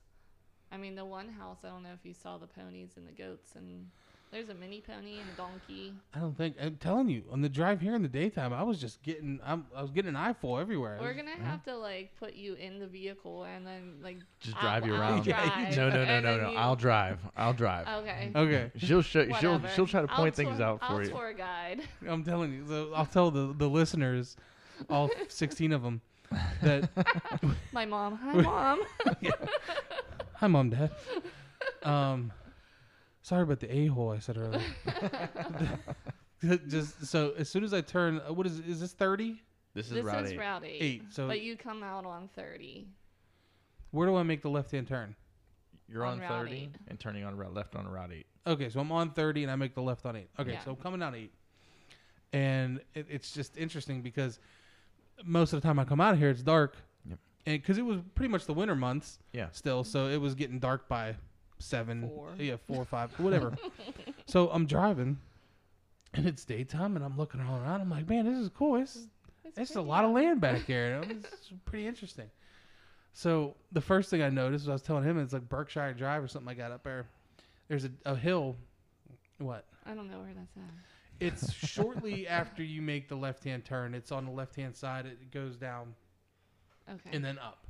I mean, the one house. I don't know if you saw the ponies and the goats, and there's a mini pony and a donkey. I don't think I'm telling you on the drive here in the daytime. I was just getting I'm, I was getting an eyeful everywhere. We're was- gonna yeah. have to like put you in the vehicle and then like Just I'll- drive you I'll around. drive, no, no, no, no, no. you- I'll drive. I'll drive. Okay. okay. She'll show, she'll she'll try to I'll point things tour- out for I'll you. tour guide. I'm telling you. So I'll tell the the listeners, all 16 of them, that My mom. Hi, mom. hi mom dad. Um, sorry about the a hole I said earlier. just so as soon as I turn, uh, what is is this 30? This is this route is eight. Route 8. Eight. So but you come out on 30. where do I make the left hand turn? You're on on, Route 30 eight. and turning on route left on route eight. Okay, so I'm on 30 and I make the left on 8. Okay, Yeah. so I'm coming down 8. And it, it's just interesting because most of the time I come out of here, it's dark. Yep. And because it was pretty much the winter months Yeah. still, so it was getting dark by 7, Four. yeah, 4 or 5, whatever. so I'm driving and it's daytime and I'm looking all around. I'm like, man, this is cool. It's, It's it's a lot of land back here. It's pretty interesting. So the first thing I noticed was I was telling him it's like Berkshire Drive or something I got up there. There's a, a hill. What? I don't know where that's at. It's shortly after you make the left hand turn. It's on the left hand side. It goes down Okay. and then up.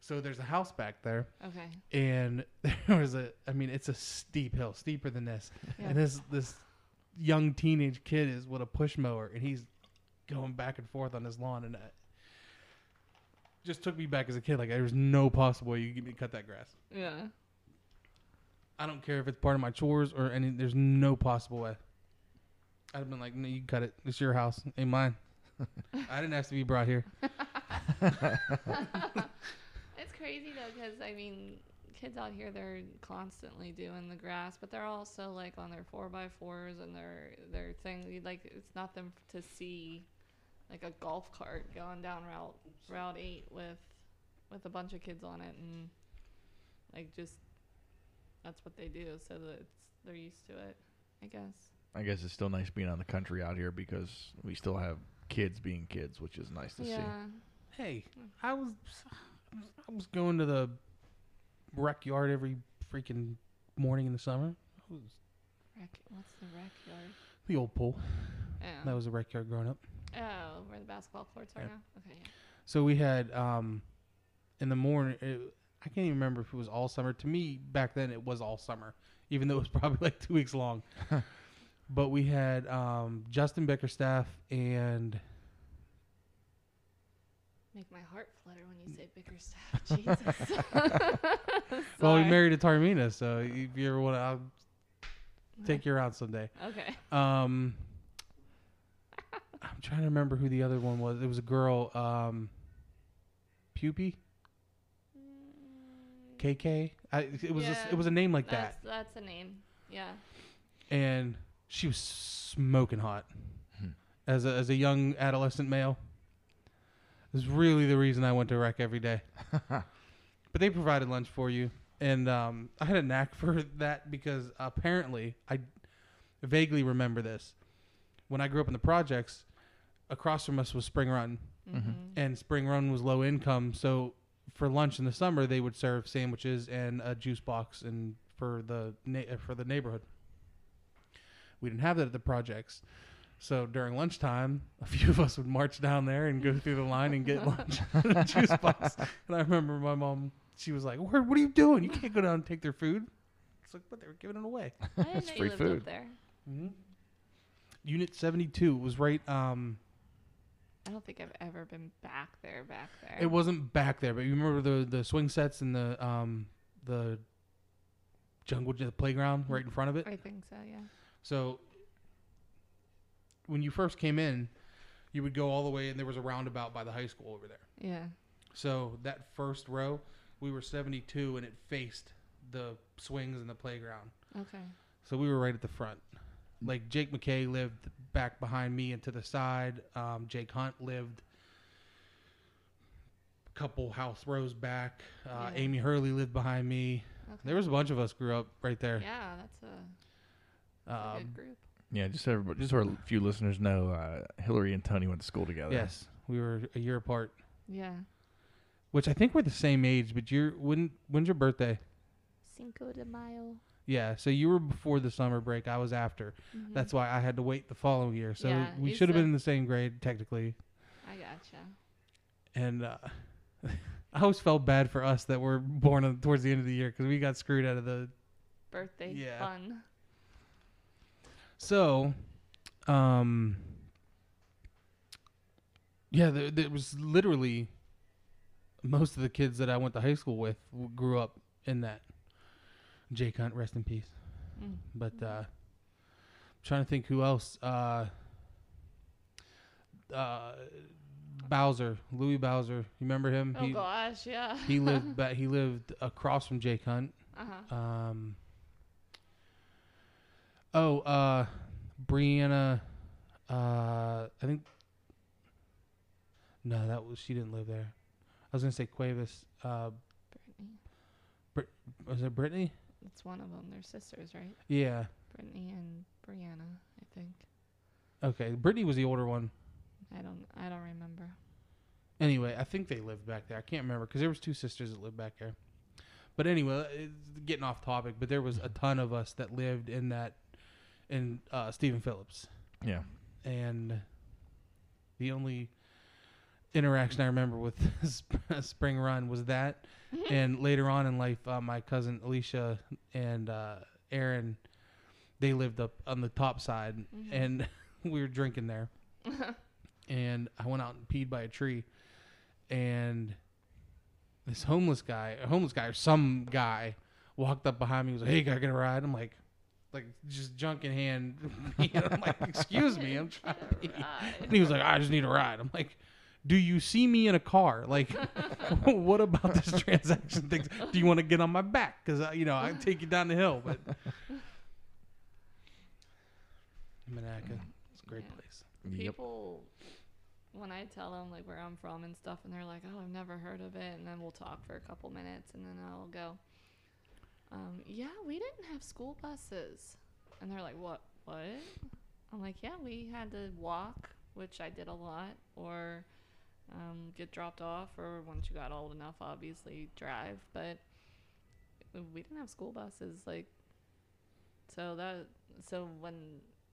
So there's a house back there, okay. and there was a. I mean, it's a steep hill, steeper than this. Yeah. And this this young teenage kid is with a push mower, and he's going back and forth on his lawn, and that just took me back as a kid. Like there was no possible way you could get me to cut that grass. yeah. I don't care if it's part of my chores or any. There's no possible way. I'd have been like, no, you can cut it. It's your house, ain't mine. I didn't ask to be brought here. It's crazy though, because I mean, kids out here they're constantly doing the grass, but they're also like on their four by fours and their their thing. Like it's not them to see, like a golf cart going down route route eight with with a bunch of kids on it, and like just that's what they do. So that it's they're used to it, I guess. I guess it's still nice being on the country out here because we still have kids being kids, which is nice to see. yeah. Hey, I was I was going to the rec yard every freaking morning in the summer. It was Rec, what's the rec yard? the old pool. Oh. That was a rec yard growing up. oh, where the basketball courts are Yeah. now. Okay. Yeah. So we had um, in the morning. It, I can't even remember if it was all summer. To me, back then, it was all summer, even though it was probably like two weeks long. but we had um, Justin Bickerstaff and Make my heart flutter when you say Bickerstaff. Jesus. well, we married a Tarmina, so if you ever want to, I'll take you around someday. Okay. Um, I'm trying to remember who the other one was. It was a girl, um, Pupi, KK. I, it was a, it was a name like That's that, that's a name. Yeah. and she was smoking hot Hmm. as a as a young adolescent male. Was really the reason I went to rec every day. but they provided lunch for you, and um, I had a knack for that because apparently I vaguely remember this. When I grew up in the projects, across from us was Spring Run, Mm-hmm. and Spring Run was low income, so for lunch in the summer they would serve sandwiches and a juice box, and for the na- for the neighborhood. We didn't have that at the projects. So during lunchtime, a few of us would march down there and go through the line and get lunch and a juice box. And I remember my mom, she was like, "What, what are you doing? You can't go down and take their food." It's like, but they were giving it away. I didn't That's know free you lived food. up there. Mm-hmm. Unit 72 was right. Um, I don't think I've ever been back there. Back there. It wasn't back there, but you remember the the swing sets and the um the jungle the playground right in front of it. I think so. Yeah. So when you first came in, you would go all the way, and there was a roundabout by the high school over there. Yeah. So that first row, we were 72 and it faced the swings and the playground. Okay. So we were right at the front. Like Jake McKay lived back behind me and to the side. Um, Jake Hunt lived a couple house rows back. Uh, Yeah. Amy Hurley lived behind me. Okay. There was a bunch of us grew up right there. Yeah, that's a, that's a Um, good group. Yeah, just so everybody, just so our few listeners know, uh, Hillary and Tony went to school together. yes, we were a year apart, Yeah. which I think we're the same age. But you're when when's your birthday? Cinco de Mayo. Yeah, so you were before the summer break. I was after. Mhm. That's why I had to wait the following year. So Yeah, we you should have been said- in the same grade technically. I gotcha. And uh, I always felt bad for us that we're born on, towards the end of the year because we got screwed out of the. Birthday Yeah. fun. So, um, yeah, there, there was literally most of the kids that I went to high school with w- grew up in that. Jake Hunt, rest in peace. Mm. But uh, trying to think who else. Uh, uh, Bowser, Louis Bowser. You remember him? Oh he, gosh, yeah. he lived ba- he lived across from Jake Hunt. uh huh. Um. Oh, uh, Brianna. Uh, I think. No, that was she didn't live there. I was gonna say Cuevas. Uh, Brittany. was it Brittany? It's one of them. They're sisters, right? Yeah. Brittany and Brianna, I think. Okay, Brittany was the older one. I don't. I don't remember. Anyway, I think they lived back there. I can't remember because there was two sisters that lived back there. But anyway, it's getting off topic. But there was a ton of us that lived in that, in uh, Stephen Phillips. Yeah. and the only interaction I remember with Sp- Spring Run was that, and later on in life, uh, my cousin Alicia and uh, Aaron, they lived up on the top side, Mhm. and we were drinking there, and I went out and peed by a tree, and this homeless guy, a homeless guy or some guy, walked up behind me. and Was like, "Hey, can I get a ride?" I'm like. Like just junk in hand, I'm like, "Excuse me, I'm trying to pee." And he was like, I just need a ride. I'm like, do you see me in a car? Like, what about this transaction thing? Do you want to get on my back? Because, uh, you know, I take you down the hill. But Monaca, it's a great Yeah. place. Yep. People, when I tell them like where I'm from and stuff, and they're like, "Oh, I've never heard of it," and then we'll talk for a couple minutes, and then I'll go, um, "Yeah, we didn't have school buses," and they're like, "What? What?" I'm like, "Yeah, we had to walk, which I did a lot, or um, get dropped off, or once you got old enough, obviously drive, but we didn't have school buses, like." So that so when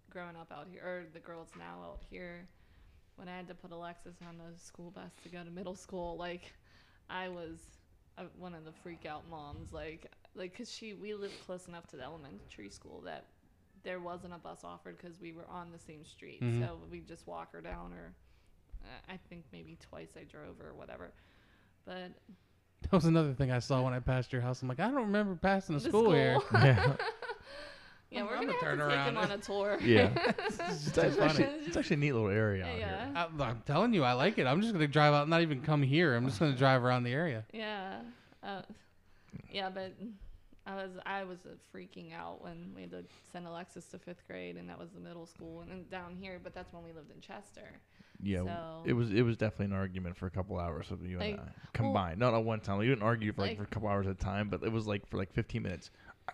growing up out here, or the girls now out here, when I had to put Alexis on the school bus to go to middle school, like I was one of the freak out moms, like like because she we lived close enough to the elementary school that there wasn't a bus offered because we were on the same street, Mhm. so we just walk her down, or uh, I think maybe twice I drove her or whatever, but That was another thing I saw when I passed your house. I'm like, I don't remember passing a the school, here. yeah. yeah, I'm we're gonna gonna have turn to take him on a tour. Yeah. It's It's, just funny. actually, it's actually a neat little area out Yeah. here. I, I'm telling you, I like it. I'm just gonna drive out, not even come here. I'm just gonna drive around the area. Yeah. Uh, yeah, but I was I was uh, freaking out when we had to send Alexis to fifth grade, and that was the middle school, and then down here. But that's when we lived in Chester. Yeah, So- it was it was definitely an argument for a couple hours with you Like, and I combined. Not at one time. We didn't argue for like, Like- for a couple hours at a time, but it was like for like 15 minutes. I,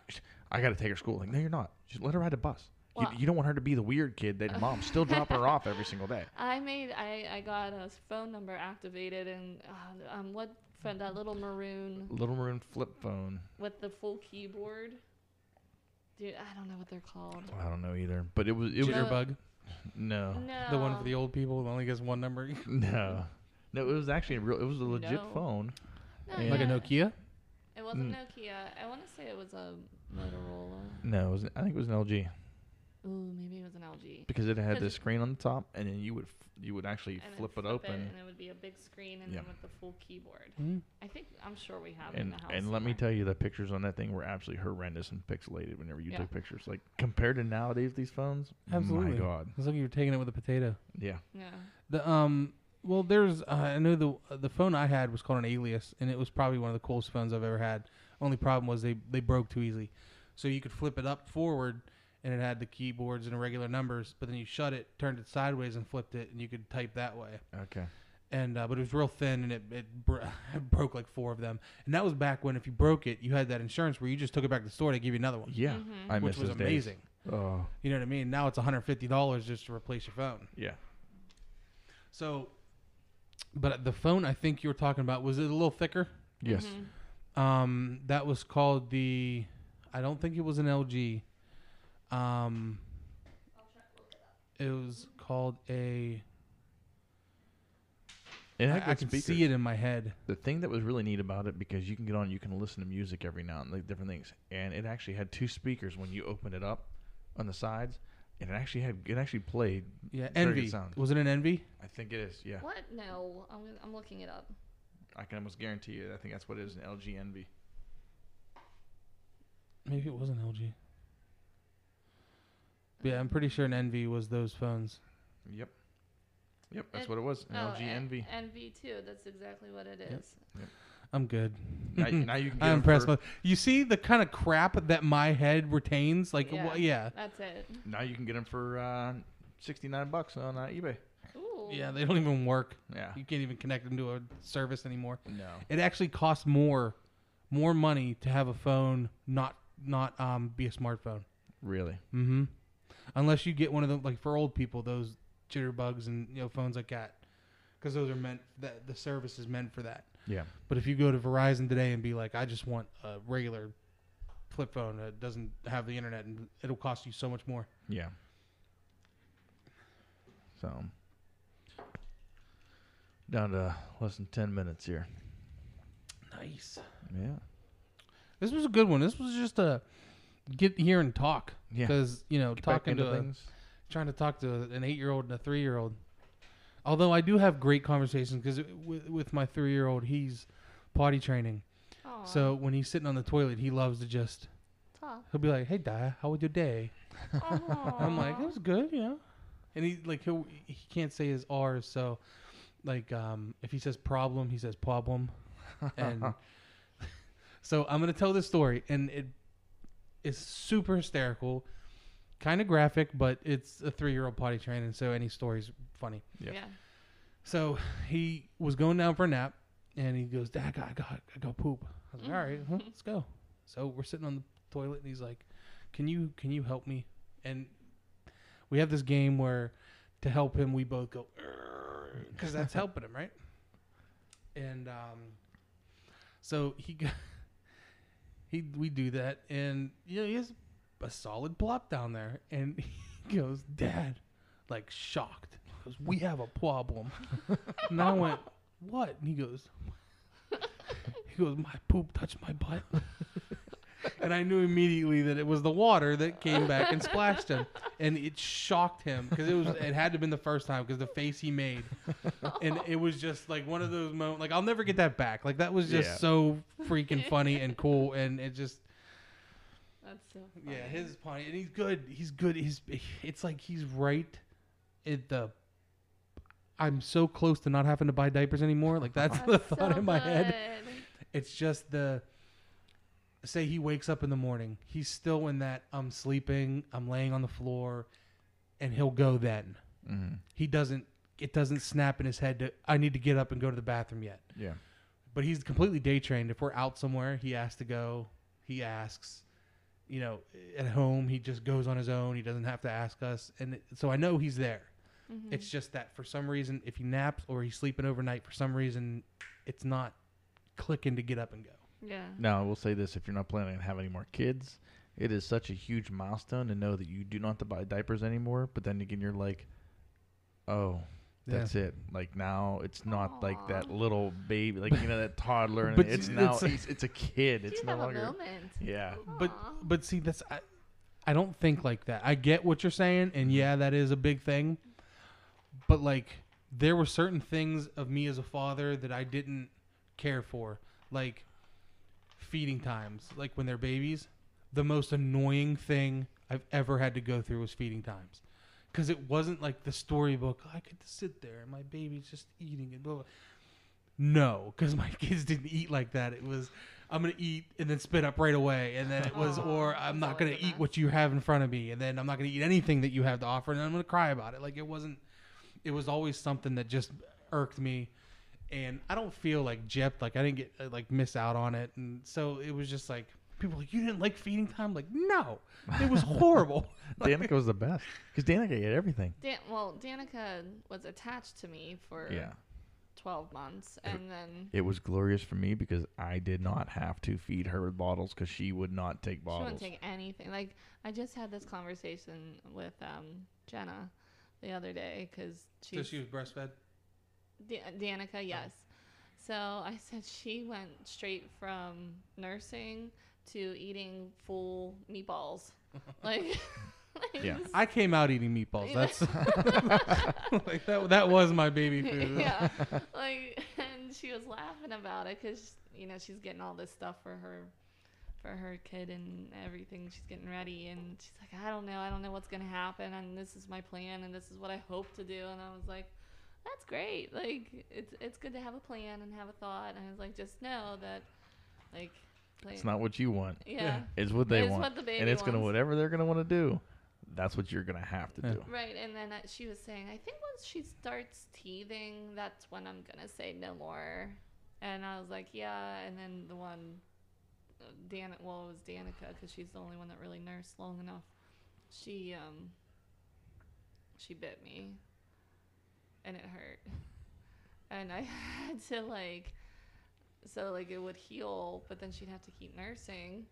I got to take her to school. Like, no, you're not. Just let her ride a bus. Well- you, you don't want her to be the weird kid that mom still dropping her off every single day. I made I I got a phone number activated, and uh, um what for that little maroon Little maroon flip phone. with the full keyboard. Dude, I don't know what they're called. I don't know either, but it was it was Jitter- Jitterbug, no No. the one for the old people that only gets one number, no no. It was actually a real. It was a legit No. phone. No, Yeah. like a. Nokia. It wasn't Mm. Nokia. I want to say it was a Motorola. No, it was, I think it was an LG Ooh, maybe it was an LG. because it had the screen on the top, and then you would f- you would actually and then flip it open. and it would be a big screen, and Yeah. then with the full keyboard. Mhm. I think I'm sure we have it in And the house. and let me tell you, the pictures on that thing were absolutely horrendous and pixelated whenever you Yeah. took pictures. Like compared to nowadays, these phones, Absolutely. my god, It's like you were taking it with a potato. yeah. Yeah. The um, Well, there's uh, I know the the phone I had was called an Alias, and it was probably one of the coolest phones I've ever had. Only problem was they they broke too easily, so you could flip it up forward, and it had the keyboards and irregular numbers. But then you shut it, turned it sideways, and flipped it, and you could type that way. Okay. And uh, but it was real thin, and it it, bro- it broke like four of them. And that was back when if you broke it, you had that insurance where you just took it back to the store to give you another one, Yeah. Mhm. I which was those days. amazing. Oh. You know what I mean? Now it's 150 dollars just to replace your phone. Yeah. So, but the phone I think you were talking about was it a little thicker? Yes. Mhm. Um, that was called the. I don't think it was an LG. Um, it was called a. It I, had I good can speakers. see it in my head. The thing that was really neat about it because you can get on, you can listen to music every now and like different things, and it actually had two speakers when you opened it up on the sides, and it actually had it actually played. Yeah, Very Envy. sound. Was it an Envy? I think it is. Yeah, What? No, I'm I'm looking it up. I can almost guarantee you. I think that's what it is. An LG Envy. Maybe it was an LG. Yeah, I'm pretty sure an Envy was those phones. Yep. Yep, that's It- what it was. An oh, LG en- Envy. Envy too. That's exactly what it is. Yep. is. I'm good. now, now you can get I'm 'em impressed. for- you see the kind of crap that my head retains? Like, Yeah. yeah. yeah. That's it. now you can get them for uh, sixty nine bucks on uh, eBay. Ooh. Yeah, they don't even work. Yeah. You can't even connect them to a service anymore. No. It actually costs more, more money to have a phone not not um be a smartphone. Really. Mm-hmm. Unless you get one of them, like for old people, those jitterbugs and you know phones like that, because those are meant that the service is meant for that. Yeah. But if you go to Verizon today and be like, I just want a regular flip phone that doesn't have the internet, and it'll cost you so much more. Yeah. So down to less than ten minutes here. Nice. Yeah. This was a good one. This was just a get here and talk Yeah. because you know Get talking into to a, things. trying to talk to an eight year old and a three year old. Although I do have great conversations because with, with my three year old, he's potty training. Aw, So when he's sitting on the toilet, he loves to just talk. he'll be like, "Hey, Di, how was your day?" I'm like, "It was good, you know." And he like he he can't say his R's, so like um if he says problem, he says problem, and so I'm gonna tell this story, and it is super hysterical, kind of graphic, but it's a three year old potty training, so any story's funny. Yep. Yeah. So he was going down for a nap, and he goes, "Dad, I got, I got, I got poop." I was like, "All right, well, let's go." So we're sitting on the toilet, and he's like, "Can you, can you help me?" And we have this game where, to help him, we both go, because that's helping him, right? And um, so he, got, he, we do that, and you know he has a solid plop down there, and he goes, "Dad," like shocked. Goes, "We have a problem." and I went, "What?" And he goes, "He goes, my poop touched my butt." And I knew immediately that it was the water that came back and splashed him, and it shocked him because it was it had to have been the first time because the face he made, and it was just like one of those moments. Like I'll never get that back. Like that was just Yeah. so freaking funny and cool, and it just That's so. yeah, his potty, and he's good. He's good. He's it's like he's right at the. I'm so close to not having to buy diapers anymore. Like that's, the thought so in my head. It's just the. Say he wakes up in the morning, he's still in that I'm sleeping, I'm laying on the floor, and he'll go then. Mm-hmm. He doesn't. It doesn't snap in his head to I need to get up and go to the bathroom yet. Yeah. But he's completely day trained. If we're out somewhere, he has to go. He asks. You know, at home, he just goes on his own. He doesn't have to ask us. And it, so I know he's there. Mhm. It's just that for some reason, if he naps or he's sleeping overnight, for some reason, it's not clicking to get up and go. Yeah. Now, I will say this: if you're not planning on having any more kids, it is such a huge milestone to know that you do not have to buy diapers anymore. But then again, you're like, oh, that's it. Like now, it's not like that little baby, like you know that toddler. And But it's it's now a- it's, it's a kid. It's you no have longer. a moment. Yeah. But but see, that's I, I don't think like that. I get what you're saying, and mm-hmm. yeah, that is a big thing. But like, there were certain things of me as a father that I didn't care for, like feeding times. Like when they're babies, the most annoying thing I've ever had to go through was feeding times. because it wasn't like the storybook. Oh, I could sit there and my baby's just eating and Blah, blah. No, because my kids didn't eat like that. It was I'm gonna eat and then spit up right away, and then it was, or I'm not gonna eat what you have in front of me, and then I'm not gonna eat anything that you have to offer, and then I'm gonna cry about it. Like it wasn't. It was always something that just irked me, and I don't feel like gypped. Like I didn't get uh, like miss out on it, and so it was just like people were like you didn't like feeding time. Like no, it was horrible. Danica was the best because Danica ate everything. Dan- well, Danica was attached to me for Yeah. 12 months, and then It was glorious for me because I did not have to feed her with bottles because she would not take bottles she wouldn't take anything. Like I just had this conversation with um, Jenna the other day because so she's she was breastfed. Da- Danica, oh. yes. So I said she went straight from nursing to eating full meatballs. like, like Yeah. I came out eating meatballs. Yeah. That's like that. That was my baby food. yeah. Like, and she was laughing about it because you know she's getting all this stuff for her, for her kid and everything. She's getting ready, and she's like, I don't know, I don't know what's gonna happen, and this is my plan, and this is what I hope to do. And I was like, that's great. Like, it's it's good to have a plan and have a thought. And I was like, just know that, like, like It's not what you want. yeah. It's what they It's want. what the baby and it's gonna whatever they're gonna want to do. That's what you're gonna have to Yeah. do. Right, and then uh, she was saying, I think once she starts teething, that's when I'm gonna say no more. And I was like, yeah. And then the one, uh, Dan, well, it was Danica because she's the only one that really nursed long enough. She um, she bit me, and it hurt, and I had to like, so like it would heal, but then she'd have to keep nursing,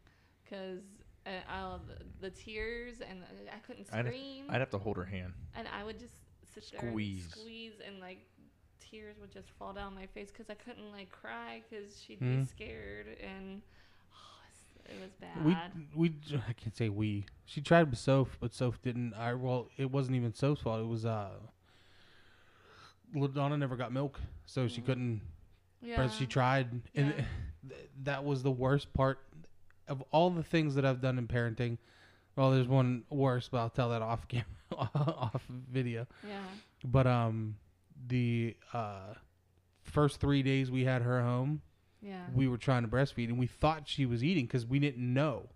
because. Uh, the, the tears and I couldn't I'd- scream I'd have to hold her hand. and I would just sit Squeeze. there and squeeze, and like tears would just fall down my face because I couldn't like cry because she'd Mhm. be scared, and oh, it was bad. We we I can't say we. She tried with Soph, but Soph didn't. I well, it wasn't even Soph's fault. It was uh. Ladonna never got milk, so she Mm. couldn't. yeah, But she tried, and Yeah. th- that was the worst part of all the things that I've done in parenting. Well, there's one worse, but I'll tell that off camera, off video. yeah, But um, the uh, first three days we had her home, yeah, we were trying to breastfeed and we thought she was eating because we didn't know.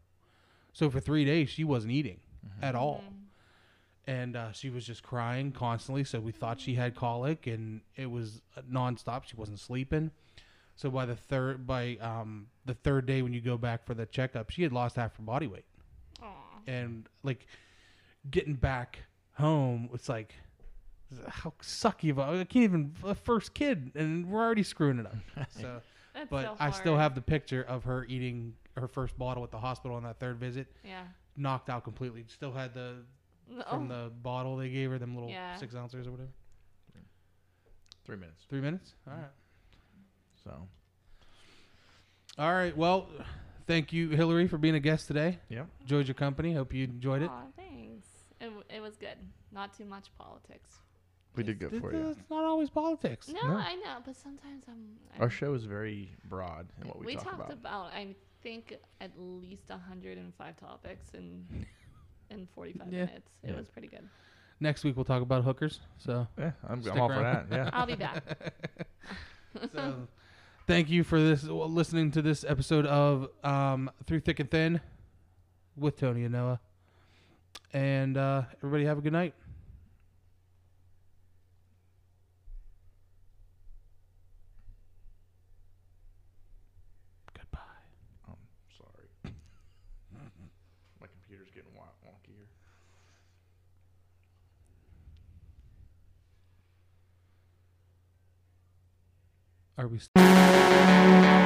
So for three days she wasn't eating at all, Mhm. And uh, she was just crying constantly. So we thought she had colic, and it was uh, nonstop. She wasn't sleeping. So by the third by um, the third day when you go back for the checkup, she had lost half her body weight, Aw. and like getting back home, it's like. How sucky of a, I can't even a first kid and we're already screwing it up. So but so I still have the picture of her eating her first bottle at the hospital on that third visit, yeah knocked out completely. Still had the No. From the bottle they gave her, them little. Yeah. six ounces or whatever. Three minutes. Three minutes. All right. So All right. Well, thank you, Hillary, for being a guest today. yeah, Enjoyed your company. Hope you enjoyed it. Aw, thanks. It, w- it was good. Not too much politics. we did good It- for you. It's not always politics. No, No. I know, but sometimes I'm. Our I'm- show is very broad in what we, we talk talked about. I think at least 105 topics in in 45 Yeah. minutes. It Yeah. was pretty good. Next week we'll talk about hookers. So, Yeah, I'm, I'm all for that. Yeah. I'll be back. so thank you for this well, listening to this episode of um, Through Thick and Thin with Tony and Noah. And uh, everybody have a good night. Goodbye. I'm sorry. My computer's getting won- wonky here. Are we? St-